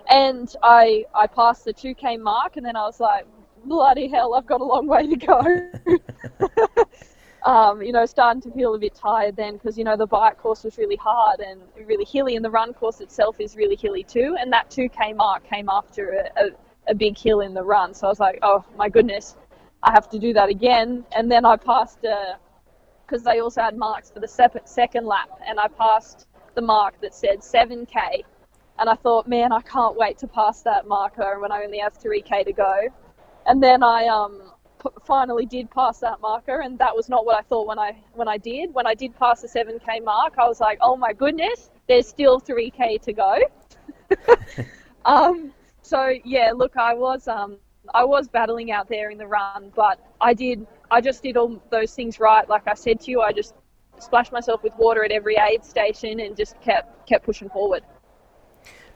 And I I passed the two k mark, and then I was like, bloody hell, I've got a long way to go. <laughs> um, you know, starting to feel a bit tired then because, you know, the bike course was really hard and really hilly, and the run course itself is really hilly too. And that 2K mark came after a, a, a big hill in the run. So I was like, oh my goodness, I have to do that again. And then I passed, because uh, they also had marks for the sep- second lap, and I passed the mark that said 7K. And I thought, man, I can't wait to pass that marker when I only have 3K to go and then I um, p- finally did pass that marker, and that was not what I thought when I when I did. When I did pass the 7k mark, I was like, oh my goodness, there's still 3k to go. <laughs> um, so yeah, look, I was um, I was battling out there in the run, but I did I just did all those things right. Like I said to you, I just splashed myself with water at every aid station and just kept kept pushing forward.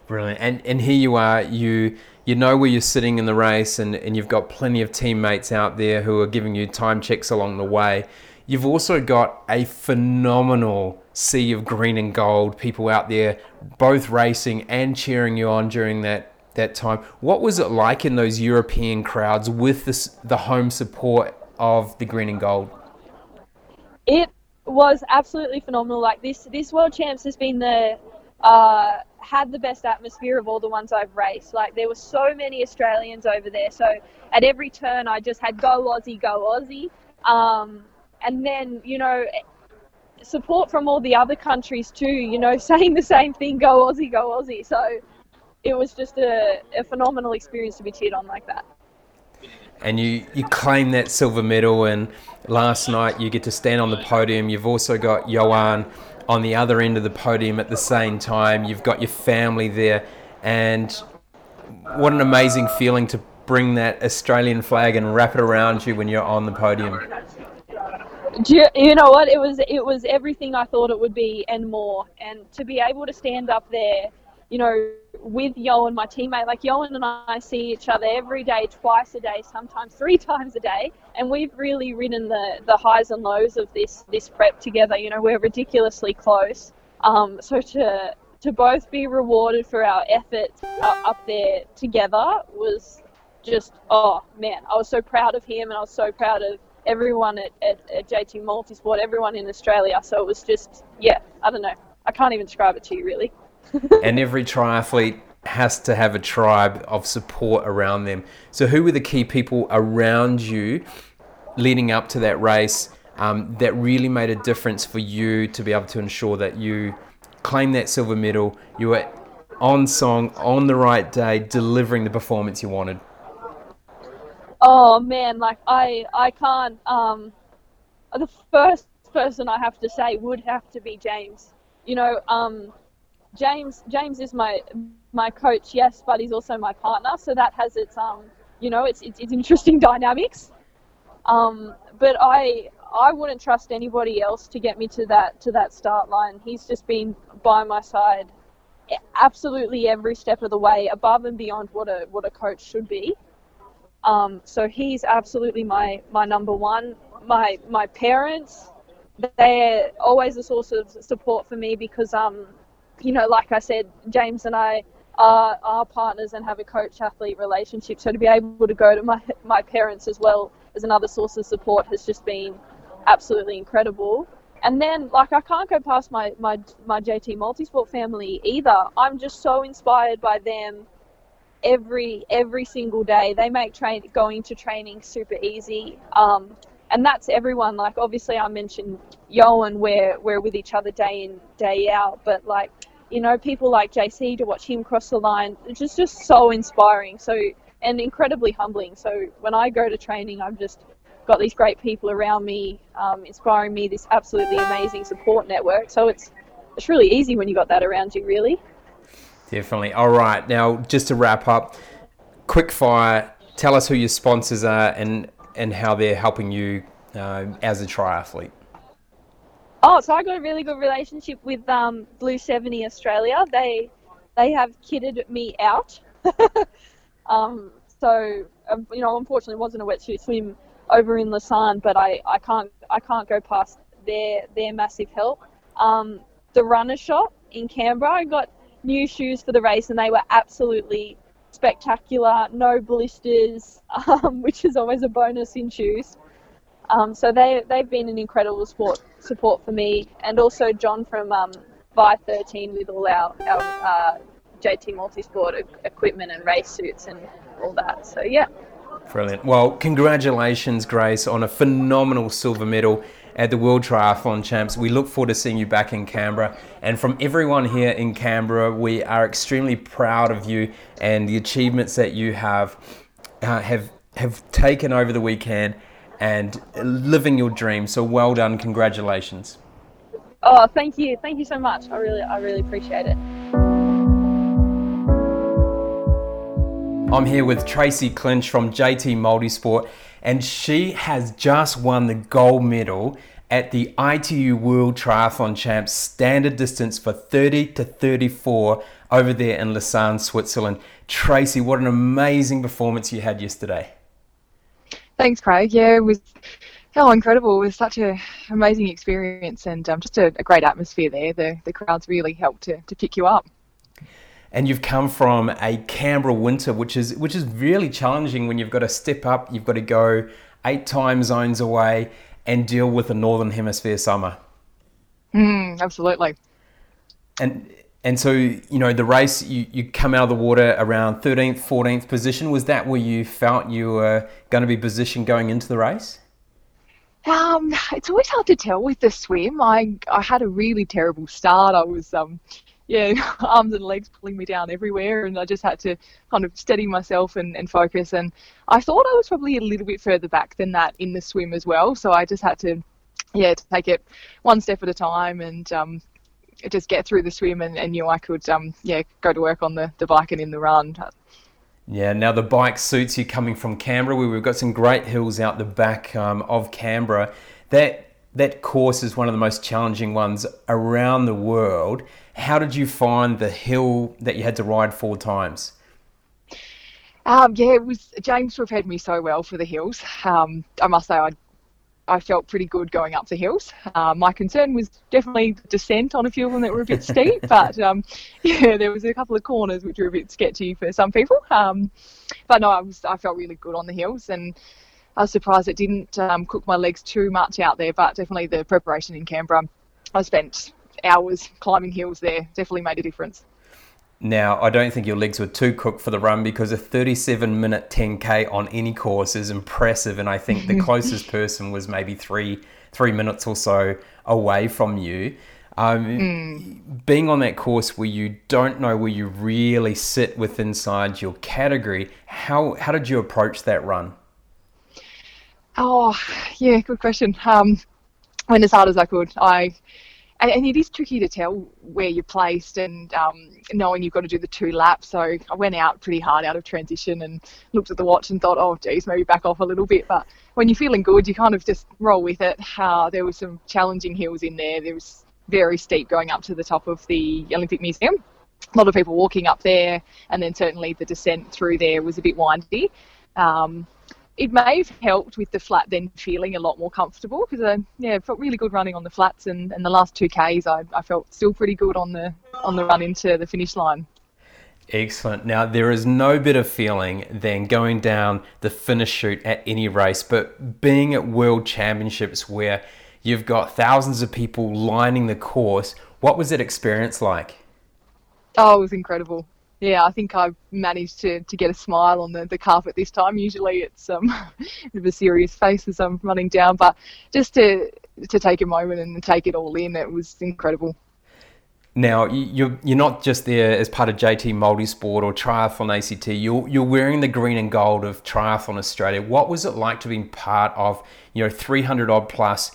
Brilliant. And and here you are, you you know where you're sitting in the race and, and you've got plenty of teammates out there who are giving you time checks along the way. You've also got a phenomenal sea of green and gold people out there both racing and cheering you on during that that time. What was it like in those European crowds with this, the home support of the green and gold? It was absolutely phenomenal. Like this, this World Champs has been the uh, had the best atmosphere of all the ones I've raced. Like there were so many Australians over there. So at every turn, I just had go Aussie, go Aussie. Um, and then you know support from all the other countries too. You know, <laughs> saying the same thing, go Aussie, go Aussie. So it was just a, a phenomenal experience to be cheered on like that. And you, you claim that silver medal, and last night you get to stand on the podium. You've also got Johan on the other end of the podium at the same time. You've got your family there, and what an amazing feeling to bring that Australian flag and wrap it around you when you're on the podium. You, you, know what? It was it was everything I thought it would be and more. And to be able to stand up there you know, with Johan, my teammate, like Johan and I see each other every day, twice a day, sometimes three <laughs> times a day, and we've really ridden the, the highs and lows of this this prep together. You know, we're ridiculously close. Um, so to to both be rewarded for our efforts up there together was just oh man, I was so proud of him, and I was so proud of everyone at, at, at JT Multisport, everyone in Australia. So it was just yeah, I don't know, I can't even describe it to you really and every triathlete has to have a tribe of support around them. So, who were the key people around you leading up to that race um, that really made a difference for you to be able to ensure that you claim that silver medal? You were on song, on the right day, delivering the performance you wanted. Oh man, like I, I can't. Um, the first person I have to say would have to be James. You know, um, James James is my my coach, yes, but he's also my partner, so that has its um you know it's it's, it's interesting <laughs> dynamics. Um, but I I wouldn't trust anybody else to get me to that to that start line. He's just been by my side absolutely every step of the way, above and beyond what a what a coach should be. Um, so he's absolutely my, my number one. My my parents, they're always a source of support for me because um, you know, like I said, James and I are, are partners and have a coach athlete relationship. So to be able to go to my my parents as well as another source of support has just been absolutely incredible. And then, like, I can't go past my, my, my JT Multisport family either. I'm just so inspired by them every every single day. They make train going to training super easy. Um, and that's everyone. Like, obviously, I mentioned Yoan, we're, we're with each other day in, day out. But, like, you know, people like JC to watch him cross the line, it's just, just so inspiring. So, and incredibly humbling. So, when I go to training, I've just got these great people around me, um, inspiring me. This absolutely amazing support network. So it's it's really easy when you got that around you, really. Definitely. All right. Now, just to wrap up, quick fire. Tell us who your sponsors are and and how they're helping you uh, as a triathlete. Oh, so I got a really good relationship with um, Blue Seventy Australia. They they have kitted me out. <laughs> um, so um, you know, unfortunately, it wasn't a wetsuit swim over in Lausanne, but I, I can't I can't go past their their massive help. Um, the runner shop in Canberra, I got new shoes for the race, and they were absolutely spectacular. No blisters, <laughs> um, which is always a bonus in shoes. Um, so they they've been an incredible support support for me, and also John from um, Vi 13 with all our our uh, JT Multisport equipment and race suits and all that. So yeah. Brilliant. Well, congratulations, Grace, on a phenomenal silver medal at the World Triathlon Champs. We look forward to seeing you back in Canberra. And from everyone here in Canberra, we are extremely proud of you and the achievements that you have uh, have have taken over the weekend and living your dream. So well done. Congratulations. Oh, thank you. Thank you so much. I really I really appreciate it. I'm here with Tracy Clinch from JT Multisport, and she has just won the gold medal at the ITU World Triathlon Champs standard distance for 30 to 34 over there in Lausanne, Switzerland. Tracy, what an amazing performance you had yesterday. Thanks, Craig. Yeah, it was how incredible. It was such an amazing experience and um, just a, a, great atmosphere there. The, the crowds really helped to, to pick you up and you've come from a Canberra winter, which is which is really challenging when you've got to step up, you've got to go eight time zones away and deal with a northern hemisphere summer. Mm, absolutely. And and so you know the race, you, you come out of the water around 13th, 14th position. Was that where you felt you were going to be positioned going into the race? Um, it's always hard to tell with the swim. I I had a really terrible start. I was um yeah, <laughs> arms and legs pulling me down everywhere, and I just had to kind of steady myself and, and focus. And I thought I was probably a little bit further back than that in the swim as well, so I just had to, yeah, to take it one step at a time and um, just get through the swim, and, and knew I could, um, yeah, go to work on the, the bike and in the run. Yeah, now the bike suits you coming from Canberra. where We've got some great hills out the back um, of Canberra. That that course is one of the most challenging ones around the world. How did you find the hill that you had to ride four times? Um, yeah, it was James prepared me so well for the hills. Um, I must say, I I felt pretty good going up the hills. Uh, my concern was definitely the descent on a few of them that were a bit steep, <laughs> but um, yeah, there was a couple of corners which were a bit sketchy for some people. Um, but no, I was I felt really good on the hills, and I was surprised it didn't um, cook my legs too much out there. But definitely the preparation in Canberra, I spent hours climbing hills there. Definitely made a difference. Now, I don't think your legs were too cooked for the run because a 37 minute 10k on any course is impressive, and I think the <laughs> closest person was maybe three three minutes or so away from you. Um, mm. Being on that course where you don't know where you really sit with inside your category, how how did you approach that run? Oh, yeah, good question. Um, went as hard as I could. I and, and, it is tricky to tell where you're placed and um, knowing you've got to do the two laps. So I went out pretty hard out of transition and looked at the watch and thought, oh, geez, maybe back off a little bit. But when you're feeling good, you kind of just roll with it. Uh, there were some challenging hills in there. There was very steep going up to the top of the Olympic Museum. A lot of people walking up there, and then certainly the descent through there was a bit windy. Um, it may have helped with the flat then feeling a lot more comfortable because I um, yeah felt really good running on the flats and, and the last two Ks I, I felt still pretty good on the on the run into the finish line. Excellent. Now, there is no better feeling than going down the finish chute at any race, but being at World Championships where you've got thousands of people lining the course, what was that experience like? Oh, it was incredible. Yeah, I think I've managed to, to get a smile on the, the carpet this time. Usually it's um, <laughs> a bit of a serious face as I'm running down, but just to to take a moment and take it all in, it was incredible. Now you're you're not just there as part of JT Multisport or Triathlon ACT. You're you're wearing the green and gold of Triathlon Australia. What was it like to be part of you know 300 odd plus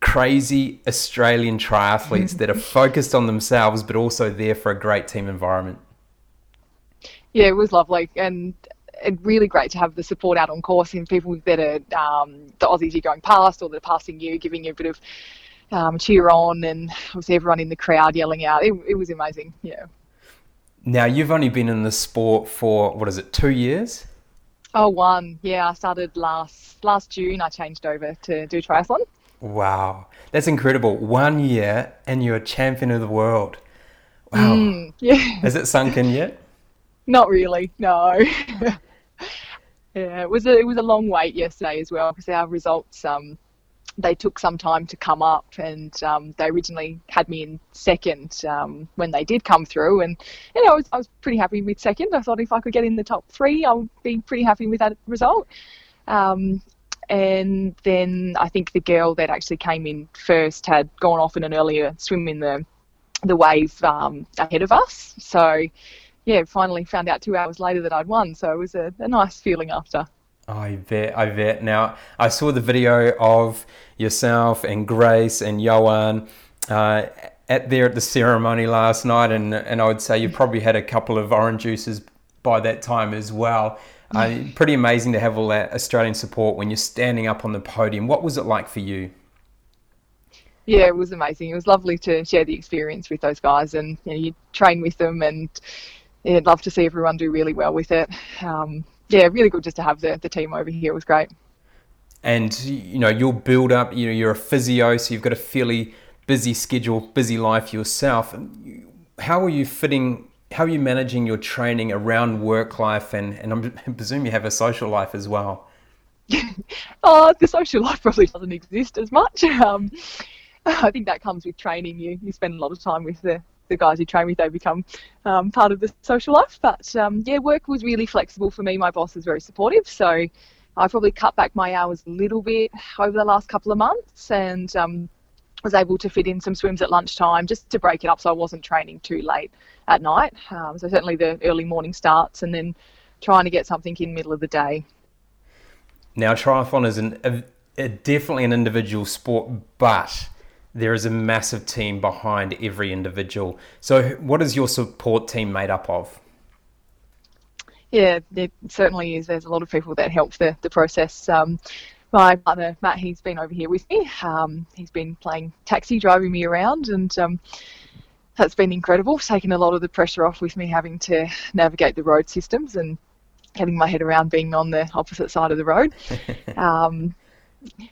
crazy Australian triathletes <laughs> that are focused on themselves but also there for a great team environment? Yeah, it was lovely and and really great to have the support out on course and people that are um, the Aussies you're going past or that are passing you, giving you a bit of um, cheer on, and obviously everyone in the crowd yelling out. It, it was amazing. Yeah. Now you've only been in the sport for what is it, two years? Oh, one. Yeah, I started last last June. I changed over to do triathlon. Wow, that's incredible. One year and you're a champion of the world. Wow. Mm, yeah. Has it sunk in yet? Not really. No. <laughs> yeah, it was a it was a long wait yesterday as well because our results um they took some time to come up, and um, they originally had me in second um, when they did come through. And you know, I was, I was, pretty happy with second. I thought if I could get in the top three, I would be pretty happy with that result. Um, and then I think the girl that actually came in first had gone off in an earlier swim in the the wave um, ahead of us. So yeah, finally found out two hours later that I'd won. So it was a, a nice feeling after. I bet, I bet. Now, I saw the video of yourself and Grace and Johan uh, at there at the ceremony last night, and and I would say you probably had a couple of orange juices by that time as well. Uh, pretty amazing to have all that Australian support when you're standing up on the podium. What was it like for you? Yeah, it was amazing. It was lovely to share the experience with those guys, and you, know, you train with them, and yeah, I'd love to see everyone do really well with it. Um, yeah, really good just to have the, the team over here. It was great. And you know, you'll build up. You know, you're a physio, so you've got a fairly busy schedule, busy life yourself. How are you fitting? How are you managing your training around work life, and and I'm, <laughs> I presume you have a social life as well. <laughs> oh, the social life probably doesn't exist as much. <laughs> Um, I think that comes with training. You you spend a lot of time with the the guys who train with, they become um, part of the social life. But um, yeah, work was really flexible for me. My boss was very supportive, so I probably cut back my hours a little bit over the last couple of months, and um, was able to fit in some swims at lunchtime just to break it up, so I wasn't training too late at night. Um, so certainly the early morning starts, and then trying to get something in middle of the day. Now, triathlon is an, a, a definitely an individual sport, but there is a massive team behind every individual. So, what is your support team made up of? Yeah, it certainly is. There's a lot of people that help the, the process. Um, my partner Matt, he's been over here with me. Um, he's been playing taxi, driving me around, and um, that's been incredible. Taking a lot of the pressure off with me having to navigate the road systems and getting my head around being on the opposite side of the road. <laughs>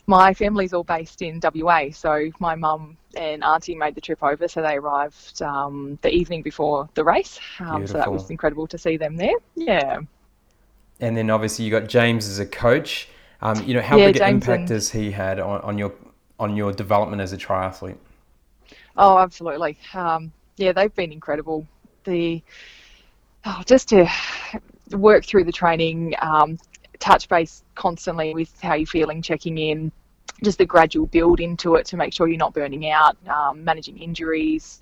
my family's all based in WA, so my mum and auntie made the trip over, so they arrived um, the evening before the race. Um, so that was incredible to see them there. Yeah. And then obviously you got James as a coach. Um, you know how yeah, big an impact and... has he had on, on, your on your development as a triathlete? Oh, absolutely. Um, yeah, they've been incredible. The oh, just to work through the training, um, touch base constantly with how you're feeling, checking in, just the gradual build into it to make sure you're not burning out, um, managing injuries.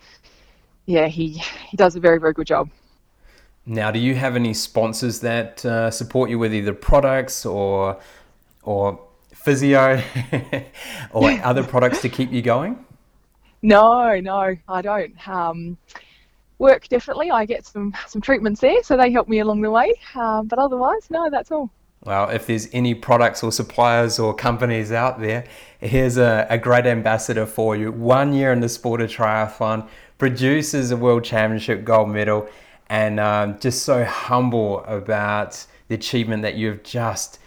Yeah, he, he does a very, very good job. Now, do you have any sponsors that uh, support you with either products or or physio <laughs> or <laughs> other products to keep you going? No, no, I don't. Um, work definitely. I get some some treatments there, so they help me along the way. Um, but otherwise, no, that's all. Well, if there's any products or suppliers or companies out there, here's a, a great ambassador for you. One year in the sport of triathlon, produces a world championship gold medal, and um, just so humble about the achievement that you've just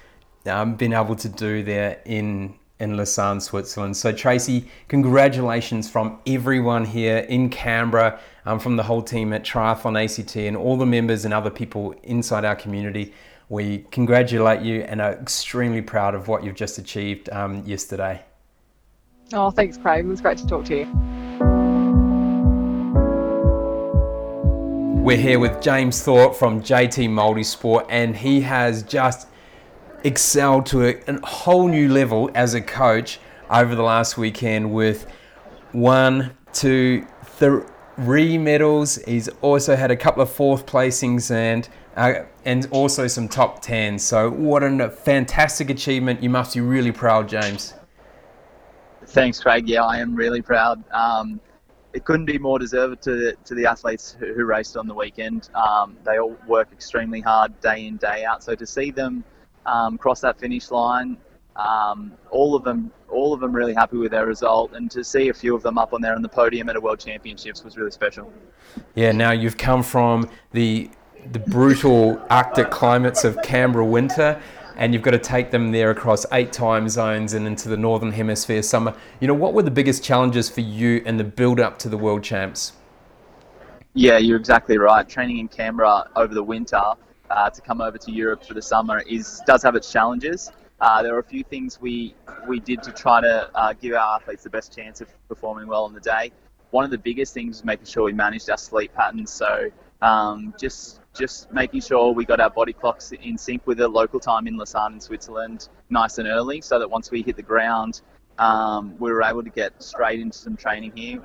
um, been able to do there in in Lausanne, Switzerland. So Tracy, congratulations from everyone here in Canberra, um, from the whole team at Triathlon ACT and all the members and other people inside our community. We congratulate you and are extremely proud of what you've just achieved um, yesterday. Oh, thanks, Craig. It was great to talk to you. We're here with James Thorpe from JT Multisport, and he has just excelled to a, a whole new level as a coach over the last weekend with one, two, three medals. He's also had a couple of fourth placings and uh, and also some top tens. So what a fantastic achievement! You must be really proud, James. Thanks, Craig. Yeah, I am really proud. Um, it couldn't be more deserved to, to the athletes who, who raced on the weekend. Um, they all work extremely hard day in, day out. So to see them um, cross that finish line. Um, all of them, all of them, really happy with their result, and to see a few of them up on there on the podium at a World Championships was really special. Yeah. Now you've come from the the brutal Arctic climates of Canberra winter, and you've got to take them there across eight time zones and into the northern hemisphere summer. You know, what were the biggest challenges for you in the build up to the World Champs? Yeah, you're exactly right. Training in Canberra over the winter uh, to come over to Europe for the summer is does have its challenges. Uh, there are a few things we we did to try to uh, give our athletes the best chance of performing well on the day. One of the biggest things was making sure we managed our sleep patterns. So um, just just making sure we got our body clocks in sync with the local time in Lausanne in Switzerland nice and early, so that once we hit the ground, um, we were able to get straight into some training here.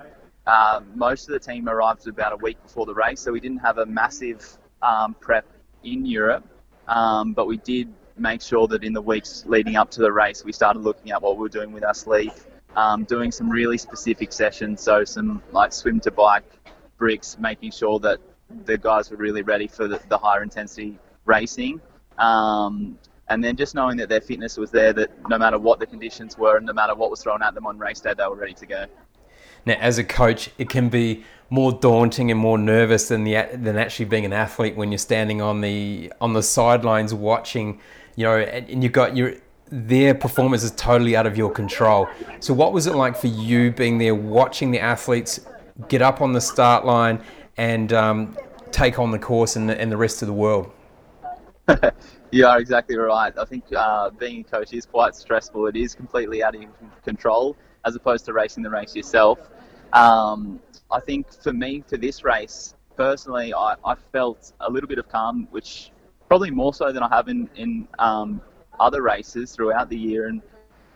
Uh, most of the team arrived about a week before the race, so we didn't have a massive um, prep in Europe, um, but we did make sure that in the weeks leading up to the race, we started looking at what we were doing with our sleep, um, doing some really specific sessions, so some like swim to bike bricks, making sure that the guys were really ready for the, the higher intensity racing. Um, and then just knowing that their fitness was there, that no matter what the conditions were and no matter what was thrown at them on race day, they were ready to go. Now, as a coach, it can be more daunting and more nervous than the than actually being an athlete when you're standing on the on the sidelines watching, you know, and, and you've got your their performance is totally out of your control. So, what was it like for you being there, watching the athletes get up on the start line and um, take on the course and the, and the rest of the world? <laughs> you are exactly right. I think uh, being a coach is quite stressful. It is completely out of your control as opposed to racing the race yourself. Um, I think for me, for this race, personally, I, I, felt a little bit of calm, which probably more so than I have in, in um, other races throughout the year. And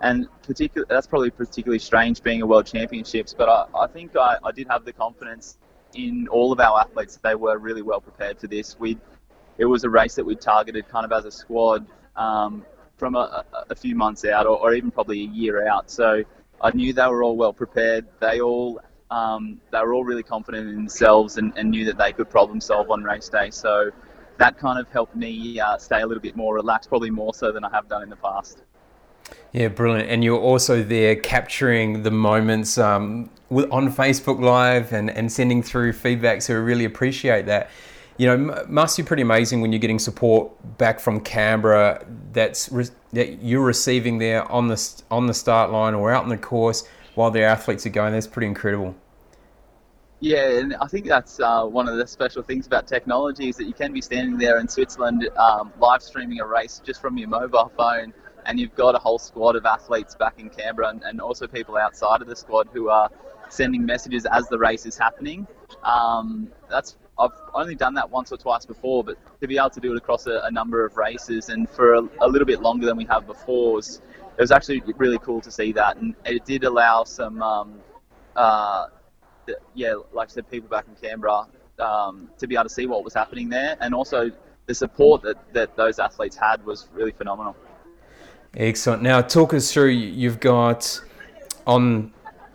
and particular, that's probably particularly strange being a World Championships, but I, I think I, I did have the confidence in all of our athletes they were really well prepared for this. We, it was a race that we targeted kind of as a squad um, from a, a, few months out, or, or even probably a year out. So I knew they were all well prepared. They all um, they were all really confident in themselves and, and, knew that they could problem solve on race day. So that kind of helped me uh, stay a little bit more relaxed, probably more so than I have done in the past. Yeah, brilliant. And you're also there capturing the moments um, on Facebook Live and, and sending through feedback. So we really appreciate that. You know, must be pretty amazing when you're getting support back from Canberra that's re- that you're receiving there on the on the start line or out in the course while the athletes are going. That's pretty incredible. Yeah, and I think that's uh, one of the special things about technology is that you can be standing there in Switzerland um, live streaming a race just from your mobile phone, and you've got a whole squad of athletes back in Canberra, and, and also people outside of the squad who are sending messages as the race is happening. Um, that's I've only done that once or twice before, but to be able to do it across a, a number of races and for a, a, little bit longer than we have before was it was actually really cool to see that, and it did allow some, um, uh, yeah, like I said, people back in Canberra um, to be able to see what was happening there, and also the support that, that those athletes had was really phenomenal. Excellent. Now, talk us through. You've got on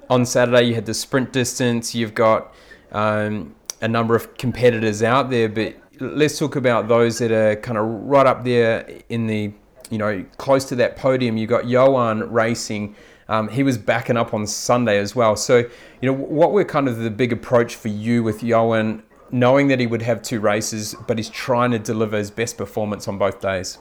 on Saturday. You had the sprint distance. You've got um, a number of competitors out there, but let's talk about those that are kind of right up there in the you know, close to that podium, You've got Johan racing. Um, he was backing up on Sunday as well. So, you know, what were kind of the big approach for you with Johan, knowing that he would have two races, but he's trying to deliver his best performance on both days?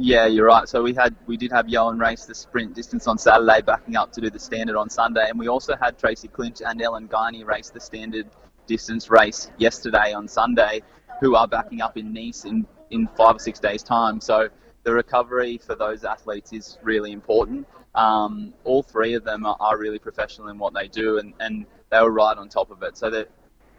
Yeah, you're right. So we had we did have Yoan race the sprint distance on Saturday, backing up to do the standard on Sunday, and we also had Tracy Clinch and Ellen Guiney race the standard distance race yesterday on Sunday, who are backing up in Nice in in five or six days' time. So the recovery for those athletes is really important. Um, all three of them are, are, really professional in what they do, and, and they were right on top of it. So that,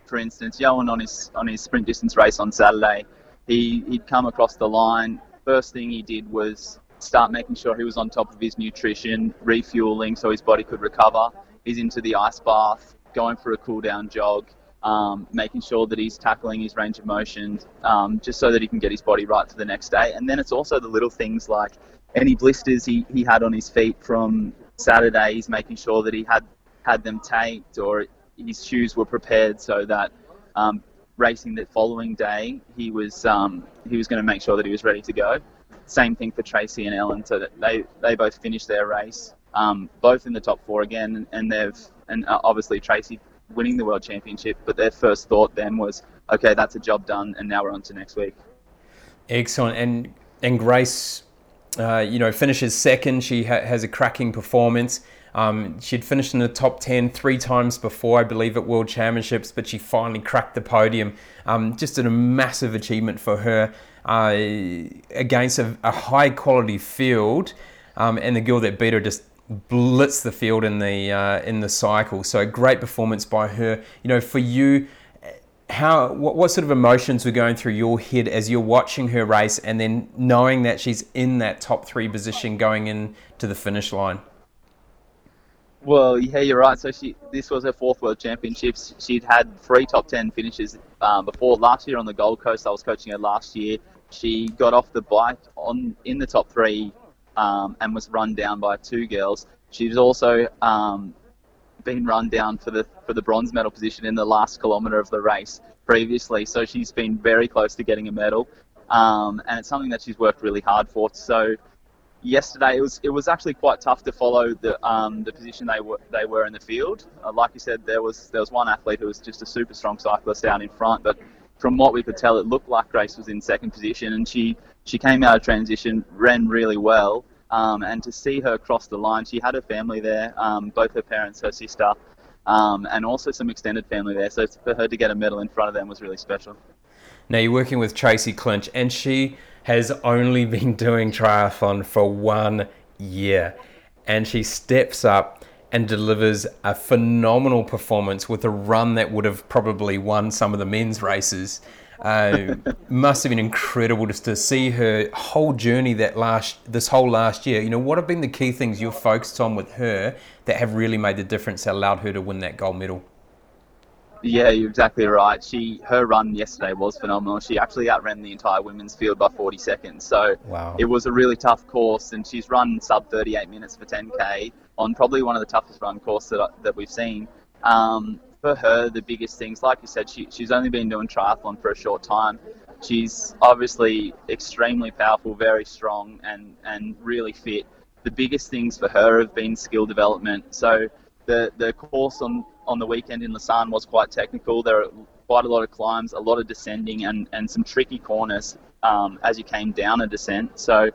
for instance, Yoan on his on his sprint distance race on Saturday, he he'd come across the line first thing he did was start making sure he was on top of his nutrition, refueling so his body could recover. He's into the ice bath, going for a cool down jog, um, making sure that he's tackling his range of motion, um, just so that he can get his body right for the next day. And then it's also the little things like any blisters he, he had on his feet from Saturday, he's making sure that he had had them taped or his shoes were prepared so that um, racing the following day, he was um, he was going to make sure that he was ready to go. Same thing for Tracy and Ellen, so that they they both finished their race, um, both in the top four again, and they've and uh, obviously Tracy winning the world championship. But their first thought then was, okay, that's a job done, and now we're on to next week. Excellent, and and Grace, uh, you know, finishes second. She ha- has a cracking performance. Um, she'd finished in the top 10 three times before, I believe, at World Championships, but she finally cracked the podium. Um, just a massive achievement for her uh, against a, a, high quality field. Um, and the girl that beat her just blitzed the field in the uh, in the cycle. So great performance by her. You know, for you, how what, what sort of emotions were going through your head as you're watching her race, and then knowing that she's in that top three position going into the finish line? Well, yeah, you're right. So she, this was her fourth World Championships. She'd had three top ten finishes um, before last year on the Gold Coast. I was coaching her last year. She got off the bike on in the top three um, and was run down by two girls. She's also um, been run down for the for the bronze medal position in the last kilometre of the race previously. So she's been very close to getting a medal, um, and it's something that she's worked really hard for. So yesterday it was it was actually quite tough to follow the um, the position they were they were in the field. Uh, like you said, there was there was one athlete who was just a super strong cyclist down in front, but from what we could tell, it looked like Grace was in second position, and she she came out of transition, ran really well, um, and to see her cross the line, she had her family there, um, both her parents, her sister, um, and also some extended family there. So for her to get a medal in front of them was really special. Now you're working with Tracy Clinch, and she has only been doing triathlon for one year. And she steps up and delivers a phenomenal performance with a run that would have probably won some of the men's races. Uh, <laughs> must have been incredible just to see her whole journey that last this whole last year. You know, what have been the key things you've focused on with her that have really made the difference that allowed her to win that gold medal? Yeah, you're exactly right. She her run yesterday was phenomenal. She actually outran the entire women's field by 40 seconds. So wow. it was a really tough course, and she's run sub 38 minutes for 10k on probably one of the toughest run courses that, that we've seen. Um, for her, the biggest things, like you said, she, she's only been doing triathlon for a short time. She's obviously extremely powerful, very strong, and and really fit. The biggest things for her have been skill development. So the the course on on the weekend in Lausanne was quite technical. There are quite a lot of climbs, a lot of descending, and, and some tricky corners um, as you came down a descent. So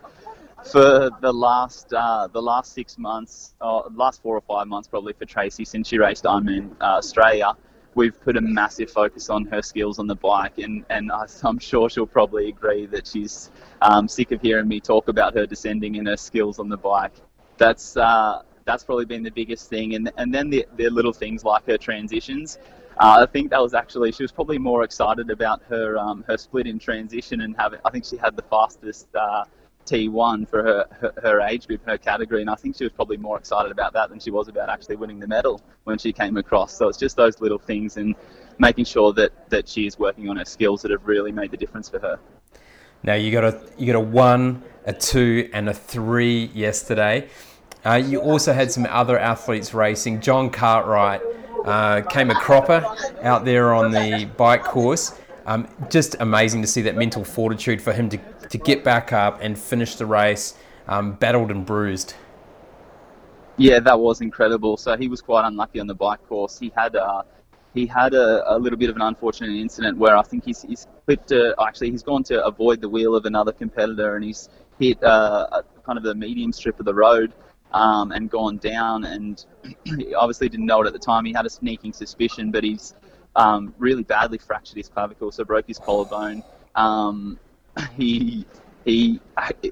for the last uh, the last six months, or last four or five months probably for Tracy since she raced Ironman uh, Australia, we've put a massive focus on her skills on the bike, and, and <laughs> I'm sure she'll probably agree that she's um, sick of hearing me talk about her descending and her skills on the bike. That's uh, that's probably been the biggest thing. And and then the, the little things like her transitions. Uh, I think that was actually she was probably more excited about her um, her split in transition and having. I think she had the fastest uh, T1 for her, her, her age group, her category, and I think she was probably more excited about that than she was about actually winning the medal when she came across. So it's just those little things and making sure that that she is working on her skills that have really made the difference for her. Now you got a you got a one, a two, and a three yesterday. Uh, you also had some other athletes racing. John Cartwright uh, came a cropper out there on the bike course. Um, just amazing to see that mental fortitude for him to, to get back up and finish the race, um, battled and bruised. Yeah, that was incredible. So he was quite unlucky on the bike course. He had uh, he had a, a, little bit of an unfortunate incident where I think he's, he's clipped. A, actually, he's gone to avoid the wheel of another competitor and he's hit uh, a, kind of a medium strip of the road um, and gone down. And obviously didn't know it at the time. He had a sneaking suspicion, but he's um, really badly fractured his clavicle, so broke his collarbone. Um, <clears throat> he he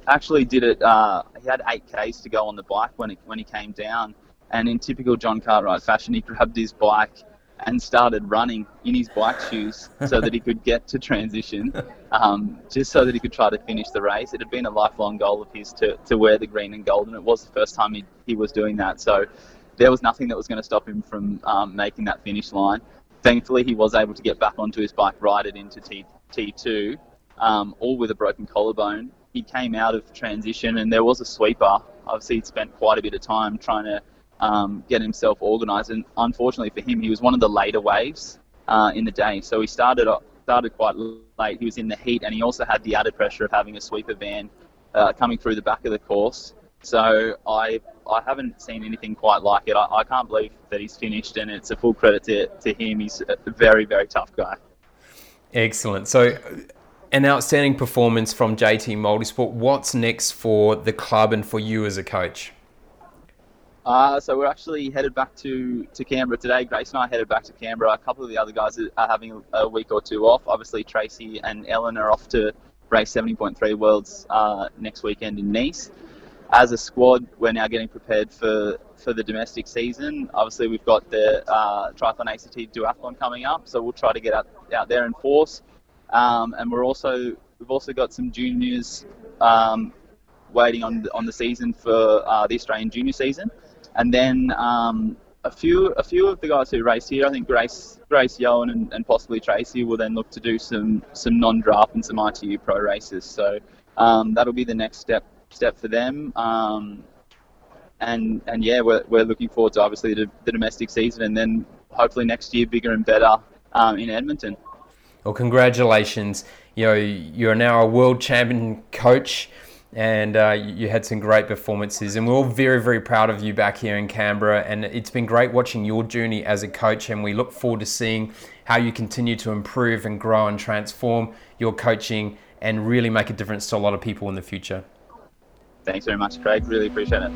actually did it. Uh, he had eight k's to go on the bike when he, when he came down, and in typical John Cartwright fashion, he grabbed his bike and started running in his bike shoes so that he could get to transition, um, just so that he could try to finish the race. It had been a lifelong goal of his to, to wear the green and gold, and it was the first time he, he was doing that. So there was nothing that was going to stop him from um, making that finish line. Thankfully, he was able to get back onto his bike, ride it into T, T2, um, all with a broken collarbone. He came out of transition, and there was a sweeper. Obviously, he'd spent quite a bit of time trying to um, get himself organised. And unfortunately for him, he was one of the later waves uh, in the day. So he started started quite late. He was in the heat, and he also had the added pressure of having a sweeper van uh, coming through the back of the course. So I I haven't seen anything quite like it. I, I can't believe that he's finished, and it's a full credit to, to him. He's a very very tough guy. Excellent. So an outstanding performance from JT Multisport. What's next for the club and for you as a coach? Uh, so we're actually headed back to, to Canberra today. Grace and I headed back to Canberra. A couple of the other guys are having a week or two off. Obviously, Tracy and Ellen are off to race 70.3 Worlds uh, next weekend in Nice. As a squad, we're now getting prepared for, for the domestic season. Obviously, we've got the uh, Triathlon ACT Duathlon coming up, so we'll try to get out, out there in force. Um, and we're also we've also got some juniors um, waiting on on the season for uh, the Australian junior season. And then um, a few a few of the guys who race here, I think Grace Grace Yohan and, and possibly Tracy will then look to do some some non-draft and some ITU pro races. So um, that'll be the next step step for them. Um, and and yeah, we're, we're looking forward to obviously the, the domestic season, and then hopefully next year bigger and better um, in Edmonton. Well, congratulations! You know you're now a world champion coach and uh, you had some great performances. And we're all very, very proud of you back here in Canberra. And it's been great watching your journey as a coach. And we look forward to seeing how you continue to improve and grow and transform your coaching and really make a difference to a lot of people in the future. Thanks very much, Craig. Really appreciate it.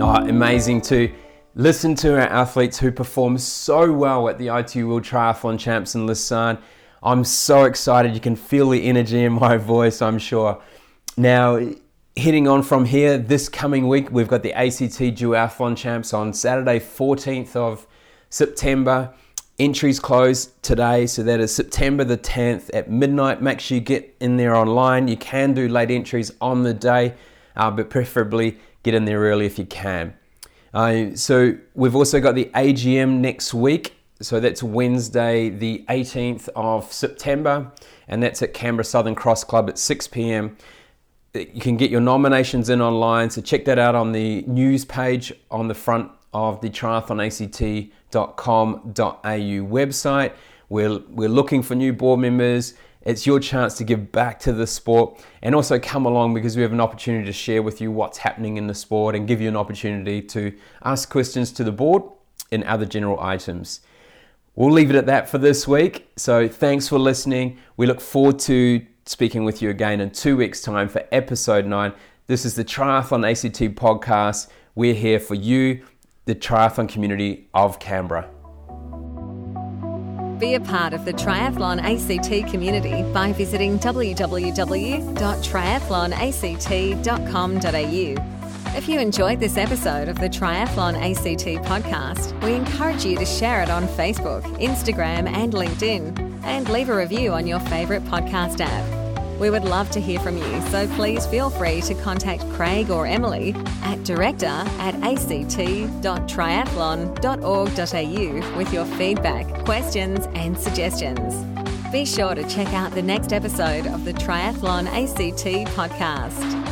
Oh, amazing to listen to our athletes who perform so well at the ITU World Triathlon Champs in Lausanne I'm so excited. You can feel the energy in my <laughs> voice, I'm sure. Now, heading on from here, this coming week, we've got the ACT Duathlon Champs on Saturday, 14th of September. Entries close today, so that is September the 10th at midnight. Make sure you get in there online. You can do late entries on the day, uh, but preferably get in there early if you can. Uh, so we've also got the AGM next week so that's Wednesday, the 18th of September, and that's at Canberra Southern Cross Club at 6 pm. You can get your nominations in online, so check that out on the news page on the front of the triathlonact.com.au website. We're, we're looking for new board members. It's your chance to give back to the sport and also come along because we have an opportunity to share with you what's happening in the sport and give you an opportunity to ask questions to the board and other general items. We'll leave it at that for this week. So thanks for listening. We look forward to speaking with you again in two weeks' time for episode nine. This is the Triathlon ACT podcast. We're here for you, the triathlon community of Canberra. Be a part of the Triathlon ACT community by visiting www.triathlonact.com.au if you enjoyed this episode of the Triathlon ACT podcast, we encourage you to share it on Facebook, Instagram, and LinkedIn, and leave a review on your favourite podcast app. We would love to hear from you, so please feel free to contact Craig or Emily at director at act.triathlon.org.au with your feedback, questions, and suggestions. Be sure to check out the next episode of the Triathlon ACT podcast.